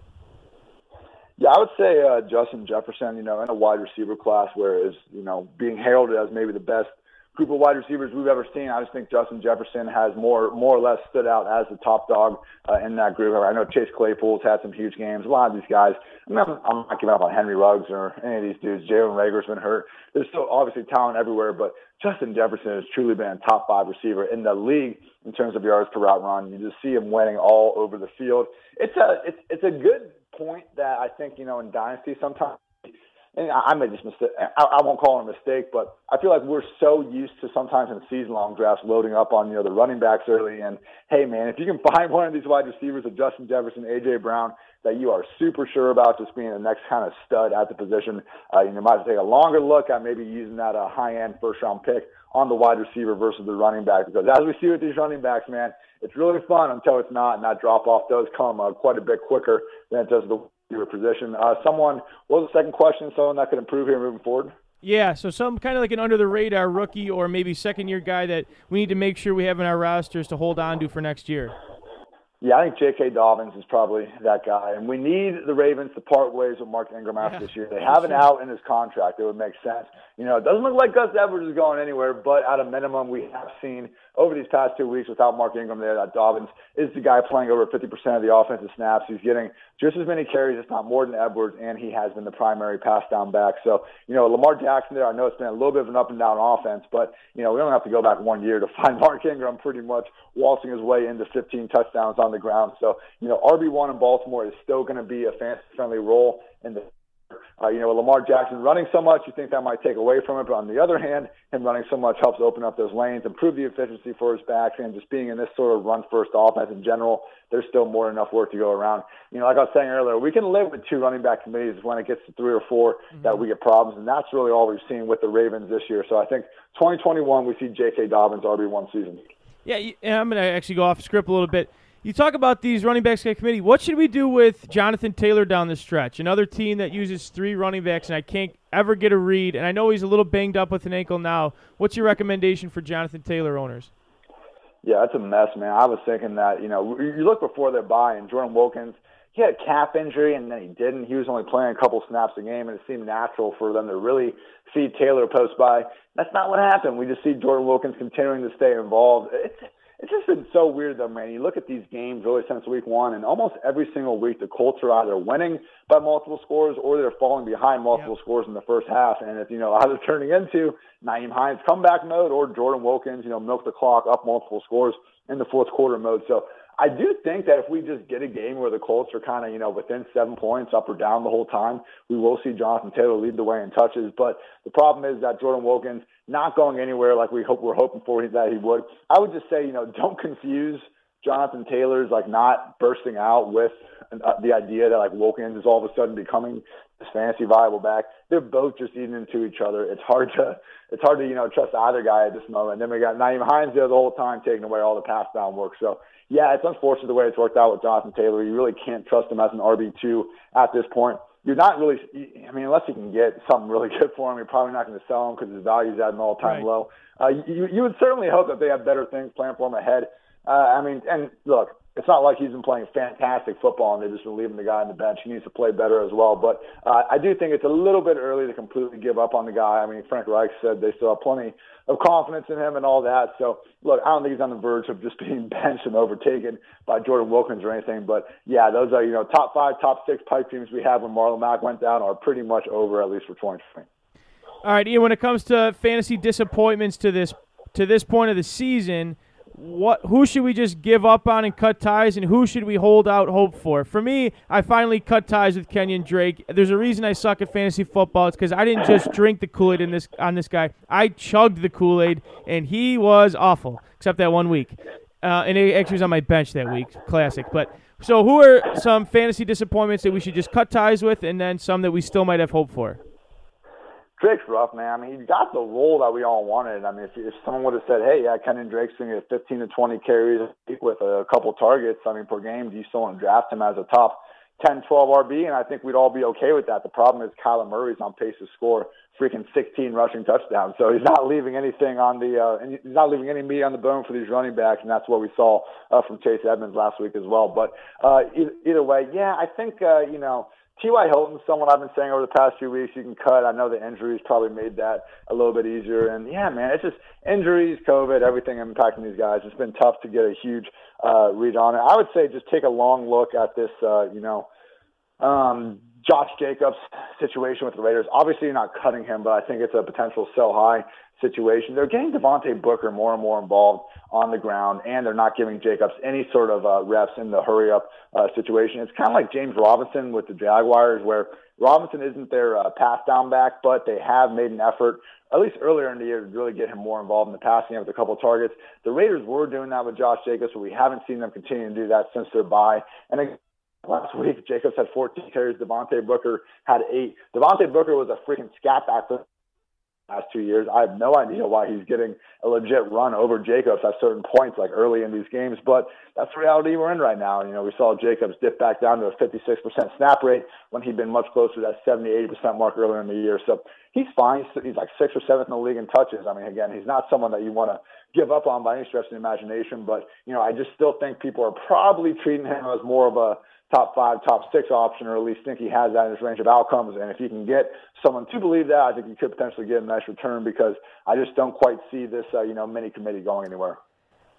Yeah, I would say uh, Justin Jefferson. You know, in a wide receiver class where is you know being heralded as maybe the best group of wide receivers we've ever seen. I just think Justin Jefferson has more more or less stood out as the top dog uh, in that group. I know Chase Claypool's had some huge games. A lot of these guys, I'm not, I'm not giving up on Henry Ruggs or any of these dudes. Jalen Reagor's been hurt. There's still obviously talent everywhere, but Justin Jefferson has truly been a top five receiver in the league in terms of yards per route run. You just see him winning all over the field. It's a it's it's a good point that I think you know in dynasty sometimes and I made this mistake. I, won't call it a mistake, but I feel like we're so used to sometimes in season long drafts loading up on you know the running backs early. And hey, man, if you can *laughs* find one of these wide receivers, of Justin Jefferson, AJ Brown, that you are super sure about just being the next kind of stud at the position, uh, you might take a longer look at maybe using that uh, high end first round pick on the wide receiver versus the running back. Because as we see with these running backs, man, it's really fun until it's not, and that drop off does come uh, quite a bit quicker than it does the your position. Uh, someone, what was the second question? Someone that could improve here moving forward? Yeah, so some kind of like an under the radar rookie or maybe second year guy that we need to make sure we have in our rosters to hold on to for next year. Yeah, I think J.K. Dobbins is probably that guy, and we need the Ravens to part ways with Mark Ingram after Yeah, this year. They have an sure. out in his contract; it would make sense. You know, it doesn't look like Gus Edwards is going anywhere, but at a minimum, we have seen over these past two weeks without Mark Ingram there that Dobbins is the guy playing over 50% of the offensive snaps. He's getting just as many carries, if not more, than Edwards, and he has been the primary pass down back. So, you know, Lamar Jackson there, I know it's been a little bit of an up and down offense, but, you know, we don't have to go back one year to *laughs* find Mark Ingram pretty much waltzing his way into 15 touchdowns on the ground. So, you know, RB1 in Baltimore is still going to be a fantasy friendly role in the uh, you know, with Lamar Jackson running so much, you think that might take away from it. But on the other hand, him running so much helps open up those lanes, improve the efficiency for his backs, and just being in this sort of run first offense in general, there's still more than enough work to go around. You know, like I was saying earlier, we can live with two running back committees when it gets to three or 4 that we get problems, and that's really all we've seen with the Ravens this year. So I think 2021 we see J.K. Dobbins RB1 season. Yeah, and I'm going to actually go off script a little bit. You talk about these running backs guy committee. What should we do with Jonathan Taylor down the stretch? Another team that uses three running backs, and I can't ever get a read. And I know he's a little banged up with an ankle now. What's your recommendation for Jonathan Taylor owners? Yeah, that's a mess, man. I was thinking that, you know, you look before their bye, and Jordan Wilkins, he had a calf injury, and then he didn't. He was only playing a couple snaps a game, and it seemed natural for them to really see Taylor post by. That's not what happened. We just see Jordan Wilkins continuing to stay involved. It's it's just been so weird, though, man. You look at these games really since week one, and almost every single week the Colts are either winning by multiple scores or they're falling behind multiple scores in the first half, and it's you know *laughs* either turning into Nyheim Hines comeback mode or Jordan Wilkins, you know, milk the clock up multiple scores in the fourth quarter mode. So I do think that if we just get a game where the Colts are kind of, you know, within seven points up or down the whole time, we will see Jonathan Taylor lead the way in touches. But the problem is that Jordan Wilkins not going anywhere like we hope we're hoping for that he would. I would just say, you know, don't confuse Jonathan Taylor's like not bursting out with uh, the idea that like Wilkins is all of a sudden becoming this fantasy viable back. They're both just eating into each other. It's hard to it's hard to you know trust either guy at this moment. And then we got Nyheim Hines there the whole time taking away all the pass down work. So yeah, it's unfortunate the way it's worked out with Jonathan Taylor. You really can't trust him as an RB two at this point. You're not really. I mean, unless you can get something really *laughs* good for him, you're probably not going to sell him because his value's at an all time Right. low. Uh, you you would certainly hope that they have better things planned for him ahead. Uh, I mean, and look, it's not like he's been playing fantastic football and they've just been leaving the guy on the bench. He needs to play better as well. But uh, I do think it's a little bit early to completely give up on the guy. I mean, Frank Reich said they still have plenty of confidence in him and all that. So, look, I don't think he's on the verge of just *laughs* being benched and overtaken by Jordan Wilkins or anything. But yeah, those are, you know, top five, top six pipe teams we had when Marlon Mack went down are pretty much over, at least for 2020. All right, Ian. When it comes to fantasy disappointments to this to this point of the season, what who should we just give up on and cut ties, and who should we hold out hope for? For me, I finally cut ties with Kenyon Drake. There's a reason I suck at fantasy football. It's because I didn't just drink the Kool Aid in this on this guy. I chugged the Kool Aid, and he was awful, except that one week. Uh, and he actually was on my bench that week. Classic. But so, who are some fantasy disappointments that we should just cut ties with, and then some that we still might have hope for? Drake's rough, man. I mean, he got the role that we all wanted. I mean, if, if someone would have said, "Hey, yeah, Kenyon Drake's going to get 15 to 20 carries with a couple targets," I mean, per game, do you still want to draft him as a top 10, 12 RB? And I think we'd all be okay with that. The problem is Kyler Murray's on pace to score freaking 16 rushing touchdowns, so he's not leaving anything on the uh, and he's not leaving any meat on the bone for these running backs, and that's what we saw uh, from Chase Edmonds last week as well. But uh, either, either way, yeah, I think uh, you know. T.Y. Hilton, someone I've been saying over the past few weeks you can cut. I know the injuries probably made that a little bit easier. And yeah, man, it's just injuries, COVID, everything impacting these guys. It's been tough to get a huge uh, read on it. I would say just take a long look at this, uh, you know, um, Josh Jacobs situation with the Raiders. Obviously, you're not cutting him, but I think it's a potential sell high situation. They're getting Devontae Booker more and more involved on the ground, and they're not giving Jacobs any sort of uh, reps in the hurry up uh, situation. It's kind of like James Robinson with the Jaguars, where Robinson isn't their uh, pass down back, but they have made an effort, at least earlier in the year, to really get him more involved in the passing with a couple targets. The Raiders were doing that with Josh Jacobs, but we haven't seen them continue to do that since their bye. And Last week, Jacobs had 14 carries. Devontae Booker had eight. Devontae Booker was a freaking scat back last two years. I have no idea why he's getting a legit run over Jacobs at certain points, like early in these games. But that's the reality we're in right now. You know, we saw Jacobs dip back down to a 56% snap rate when he'd been much closer to that 70, 80% mark earlier in the year. So he's fine. He's like sixth or seventh in the league in touches. I mean, again, he's not someone that you want to give up on by any stretch of the imagination. But you know, I just still think people are probably treating him as more of a top five, top six option, or at least think he has that in his range of outcomes. And if you can get someone to believe that, I think you could potentially get a nice return because I just don't quite see this, uh, you know, mini committee going anywhere.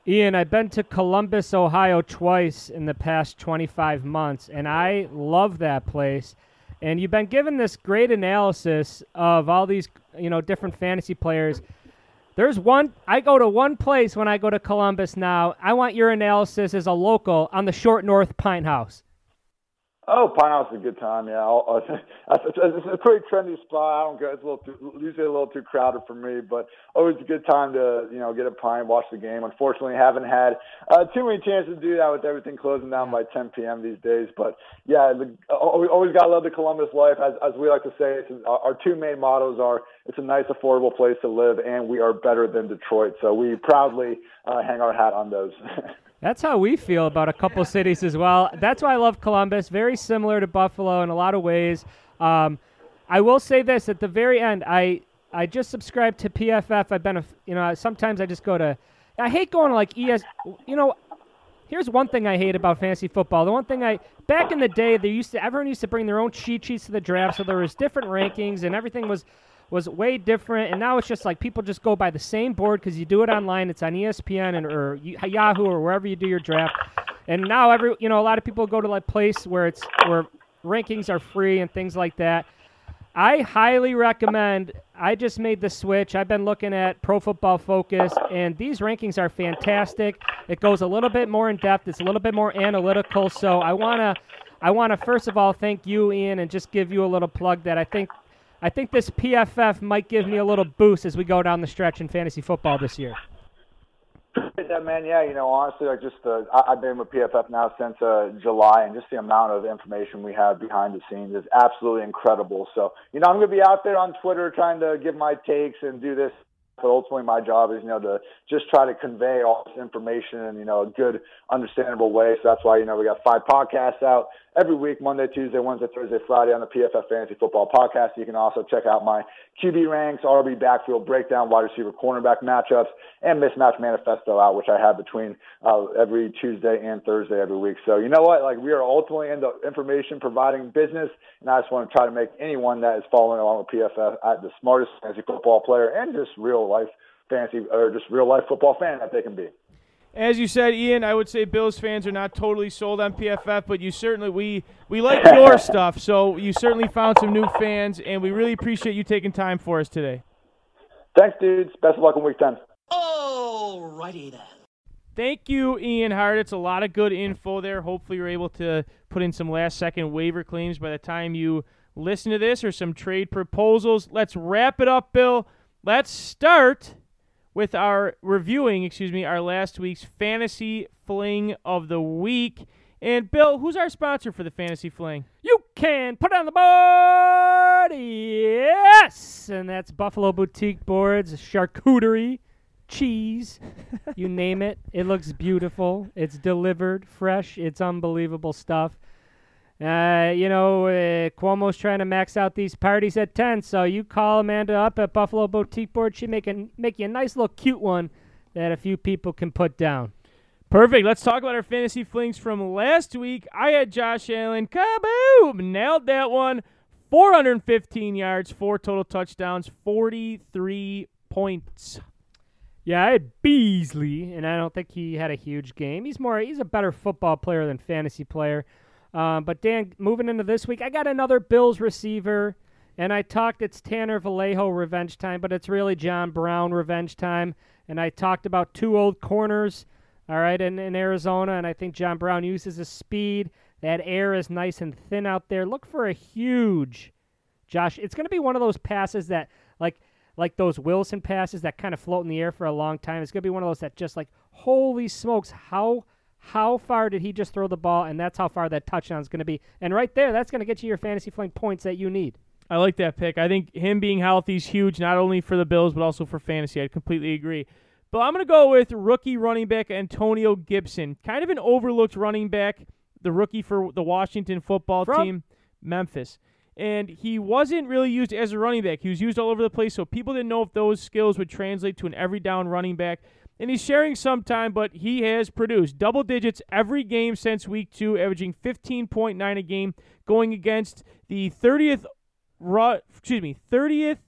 Ian, I've been to Columbus, Ohio twice in the past 25 months, and I love that place. And you've been given this great analysis of all these, you know, different fantasy players. There's one, I go to one place when I go to Columbus now. I want your analysis as a local on the Short North Pint House. Oh, Pint House is a good time. Yeah, I'll, uh, *laughs* it's a pretty trendy spot. I don't go. It's a little too, usually a little too crowded for me, but always a good time to you know get a pint, watch the game. Unfortunately, haven't had uh, too many chances to do that with everything closing down by 10 p.m. these days. But yeah, the, always got to love the Columbus life. As, as we like to say, it's, our two main mottos are it's a nice, affordable place to live, and we are better than Detroit. So we proudly uh, hang our hat on those. *laughs* That's how we feel about a couple cities as well. That's why I love Columbus. Very similar to Buffalo in a lot of ways. Um, I will say this at the very end. I I just subscribed to PFF. I've been a you know sometimes I just go to. I hate going to like ES. You know, here's one thing I hate about fantasy football. The one thing I back in the day, they used to everyone used to bring their own cheat sheets to the draft, so there was different rankings and everything was was way different, and now it's just like people just go by the same board because you do it online. It's on ESPN and or Yahoo or wherever you do your draft. And now every you know a lot of people go to like place where it's where rankings are free and things like that. I highly recommend. I just made the switch. I've been looking at Pro Football Focus, and these rankings are fantastic. It goes a little bit more in depth. It's a little bit more analytical. So I wanna, I wanna first of all thank you, Ian, and just give you a little plug that I think I think this PFF might give me a little boost as we go down the stretch in fantasy football this year. Yeah, man. Yeah, you know, honestly, like just uh, been with PFF now since uh, July, and just the amount of information we have behind the scenes is absolutely incredible. So, you know, I'm going to be out there on Twitter trying to give my takes and do this but ultimately my job is you know to just try to convey all this information in you know a good understandable way so that's why you know we got five podcasts out every week monday tuesday wednesday thursday friday on the pff fantasy football podcast. You can also check out my qb ranks rb backfield breakdown wide receiver cornerback matchups and mismatch manifesto out which i have between uh, every tuesday and thursday every week. So you know what? Like we are ultimately in the information providing business and i just want to try to make anyone that is following along with pff at the smartest fantasy football player and just real life fantasy or just real life football fan that they can be. As you said, Ian, I would say Bills fans are not totally sold on PFF, but you certainly we we like your *laughs* stuff, so you certainly found some new fans, and we really appreciate you taking time for us today. Thanks, dudes. Best of luck in Week Ten. Alrighty then. Thank you, Ian Hart. It's a lot of good info there. Hopefully, you're able to put in some last second waiver claims by the time you listen to this or some trade proposals. Let's wrap it up, Bill. Let's start with our reviewing, excuse me, our last week's fantasy fling of the week. And Bill, who's our sponsor for the fantasy fling? You can put it on the board, yes, and that's Buffalo Boutique Boards, charcuterie, cheese, *laughs* you name it. It looks beautiful. It's delivered fresh. It's unbelievable stuff. Uh, you know, uh, Cuomo's trying to max out these parties at 10, so you call Amanda up at Buffalo Boutique Board. She make, a, make you a nice little cute one that a few people can put down. Perfect. Let's talk about our fantasy flings from last week. I had Josh Allen. Kaboom! Nailed that one. 415 yards, four total touchdowns, 43 points. Yeah, I had Beasley, and I don't think he had a huge game. He's more he's a better football player than fantasy player. Um, but Dan, moving into this week, I got another Bills receiver, and I talked it's Tanner Vallejo revenge time, but it's really John Brown revenge time. And I talked about two old corners, all right, in, in Arizona, and I think John Brown uses his speed. That air is nice and thin out there. Look for a huge, Josh. It's going to be one of those passes that, like, like those Wilson passes that kind of float in the air for a long time. It's going to be one of those that just like, holy smokes, how how far did he just throw the ball, and that's how far that touchdown is going to be. And right there, that's going to get you your fantasy fling points that you need. I like that pick. I think him being healthy is huge, not only for the Bills but also for fantasy. I completely agree. But I'm going to go with rookie running back Antonio Gibson, kind of an overlooked running back, the rookie for the Washington football From? team, Memphis. And he wasn't really used as a running back. He was used all over the place, so people didn't know if those skills would translate to an every down running back. And he's sharing some time, but he has produced double digits every game since week two, averaging 15.9 a game, going against the 30th ru- excuse me, 30th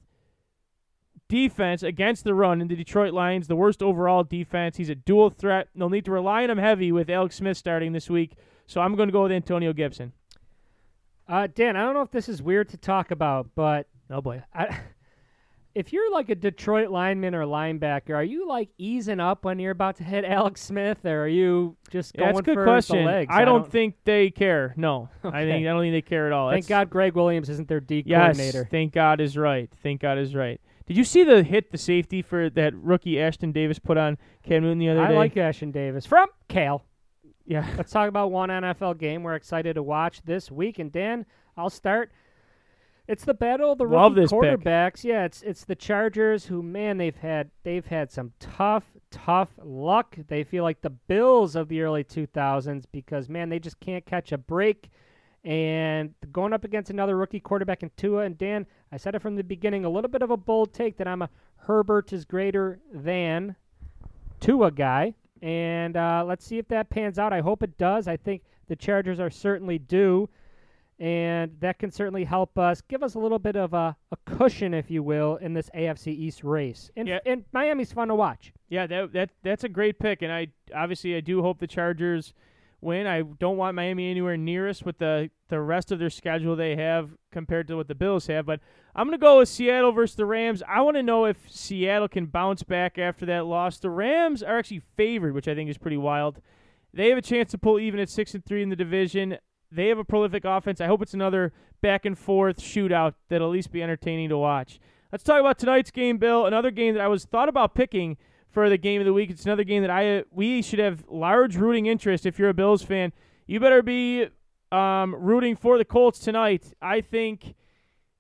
defense against the run in the Detroit Lions, the worst overall defense. He's a dual threat. They'll need to rely on him heavy with Alex Smith starting this week. So I'm going to go with Antonio Gibson. Uh, Dan, I don't know if this is weird to talk about, but Oh boy. I, if you're like a Detroit lineman or linebacker, are you like easing up when you're about to hit Alex Smith, or are you just Yeah, going that's a good for question. the legs? I, don't think they care. No, I *laughs* think I don't think they care at all. Thank That's- God Gregg Williams isn't their D Yes, coordinator. thank God is right. Thank God is right. Did you see the hit the safety for that rookie Ashtyn Davis put on Cam Newton the other I day? I like Ashtyn Davis from Cal. Yeah. Let's talk about one NFL game we're excited to watch this week. And Dan, I'll start. It's the battle of the Love rookie this pick. quarterbacks. Yeah, it's it's the Chargers who man they've had they've had some tough tough luck. They feel like the Bills of the early 2000s because man they just can't catch a break. And going up against another rookie quarterback in Tua and Dan, I said it from the beginning, a little bit of a bold take that I'm a Herbert is greater than Tua guy. And uh, let's see if that pans out. I hope it does. I think the Chargers are certainly due. And that can certainly help us, give us a little bit of a, a cushion, if you will, in this AFC East race. And, Yeah. and Miami's fun to watch. Yeah, that that that's a great pick, and I obviously I do hope the Chargers win. I don't want Miami anywhere near us with the the rest of their schedule they have compared to what the Bills have. But I'm gonna go with Seattle versus the Rams. I want to know if Seattle can bounce back after that loss. The Rams are actually favored, which I think is pretty wild. They have a chance to pull even at six and three in the division. They have a prolific offense. I hope it's another back and forth shootout that'll at least be entertaining to watch. Let's talk about tonight's game, Bill. Another game that I was thought about picking for the game of the week. It's another game that I we should have large rooting interest. If you're a Bills fan, you better be um, rooting for the Colts tonight. I think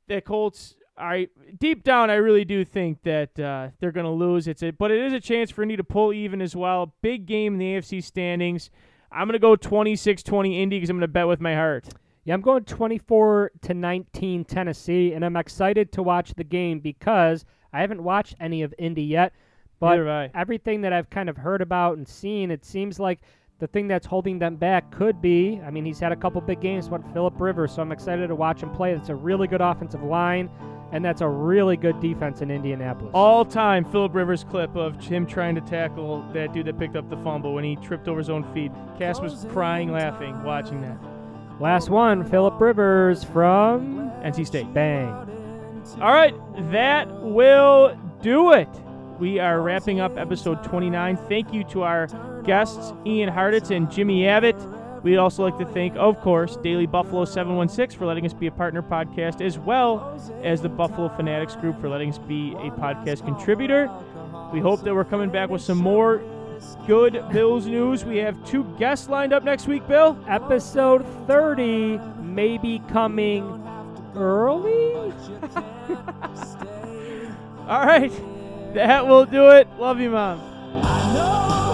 the Colts. I deep down, I really do think that uh, they're going to lose. It's a, but it is a chance for Indy to pull even as well. Big game in the AFC standings. I'm going to go 26-20 Indy because I'm going to bet with my heart. Yeah, I'm going 24 to 19 Tennessee, and I'm excited to watch the game because I haven't watched any of Indy yet. But Neither have I. everything that I've kind of heard about and seen, it seems like the thing that's holding them back could be. I mean, he's had a couple big games, but Philip Rivers, so I'm excited to watch him play. It's a really good offensive line, and that's a really good defense in Indianapolis. All-time Philip Rivers clip of him trying to tackle that dude that picked up the fumble when he tripped over his own feet. Cass was crying, laughing, watching that. Last one, Philip Rivers from NC State. Bang. All right, that will do it. We are wrapping up episode 29. Thank you to our guests, Ian Hartitz and Jimmy Abbott. We'd also like to thank, of course, Daily Buffalo 716 for letting us be a partner podcast, as well as the Buffalo Fanatics Group for letting us be a podcast contributor. We hope that we're coming back with some more good Bills news. We have two guests lined up next week, Bill. Episode 30 may be coming early. *laughs* All right, that will do it. Love you, Mom. I know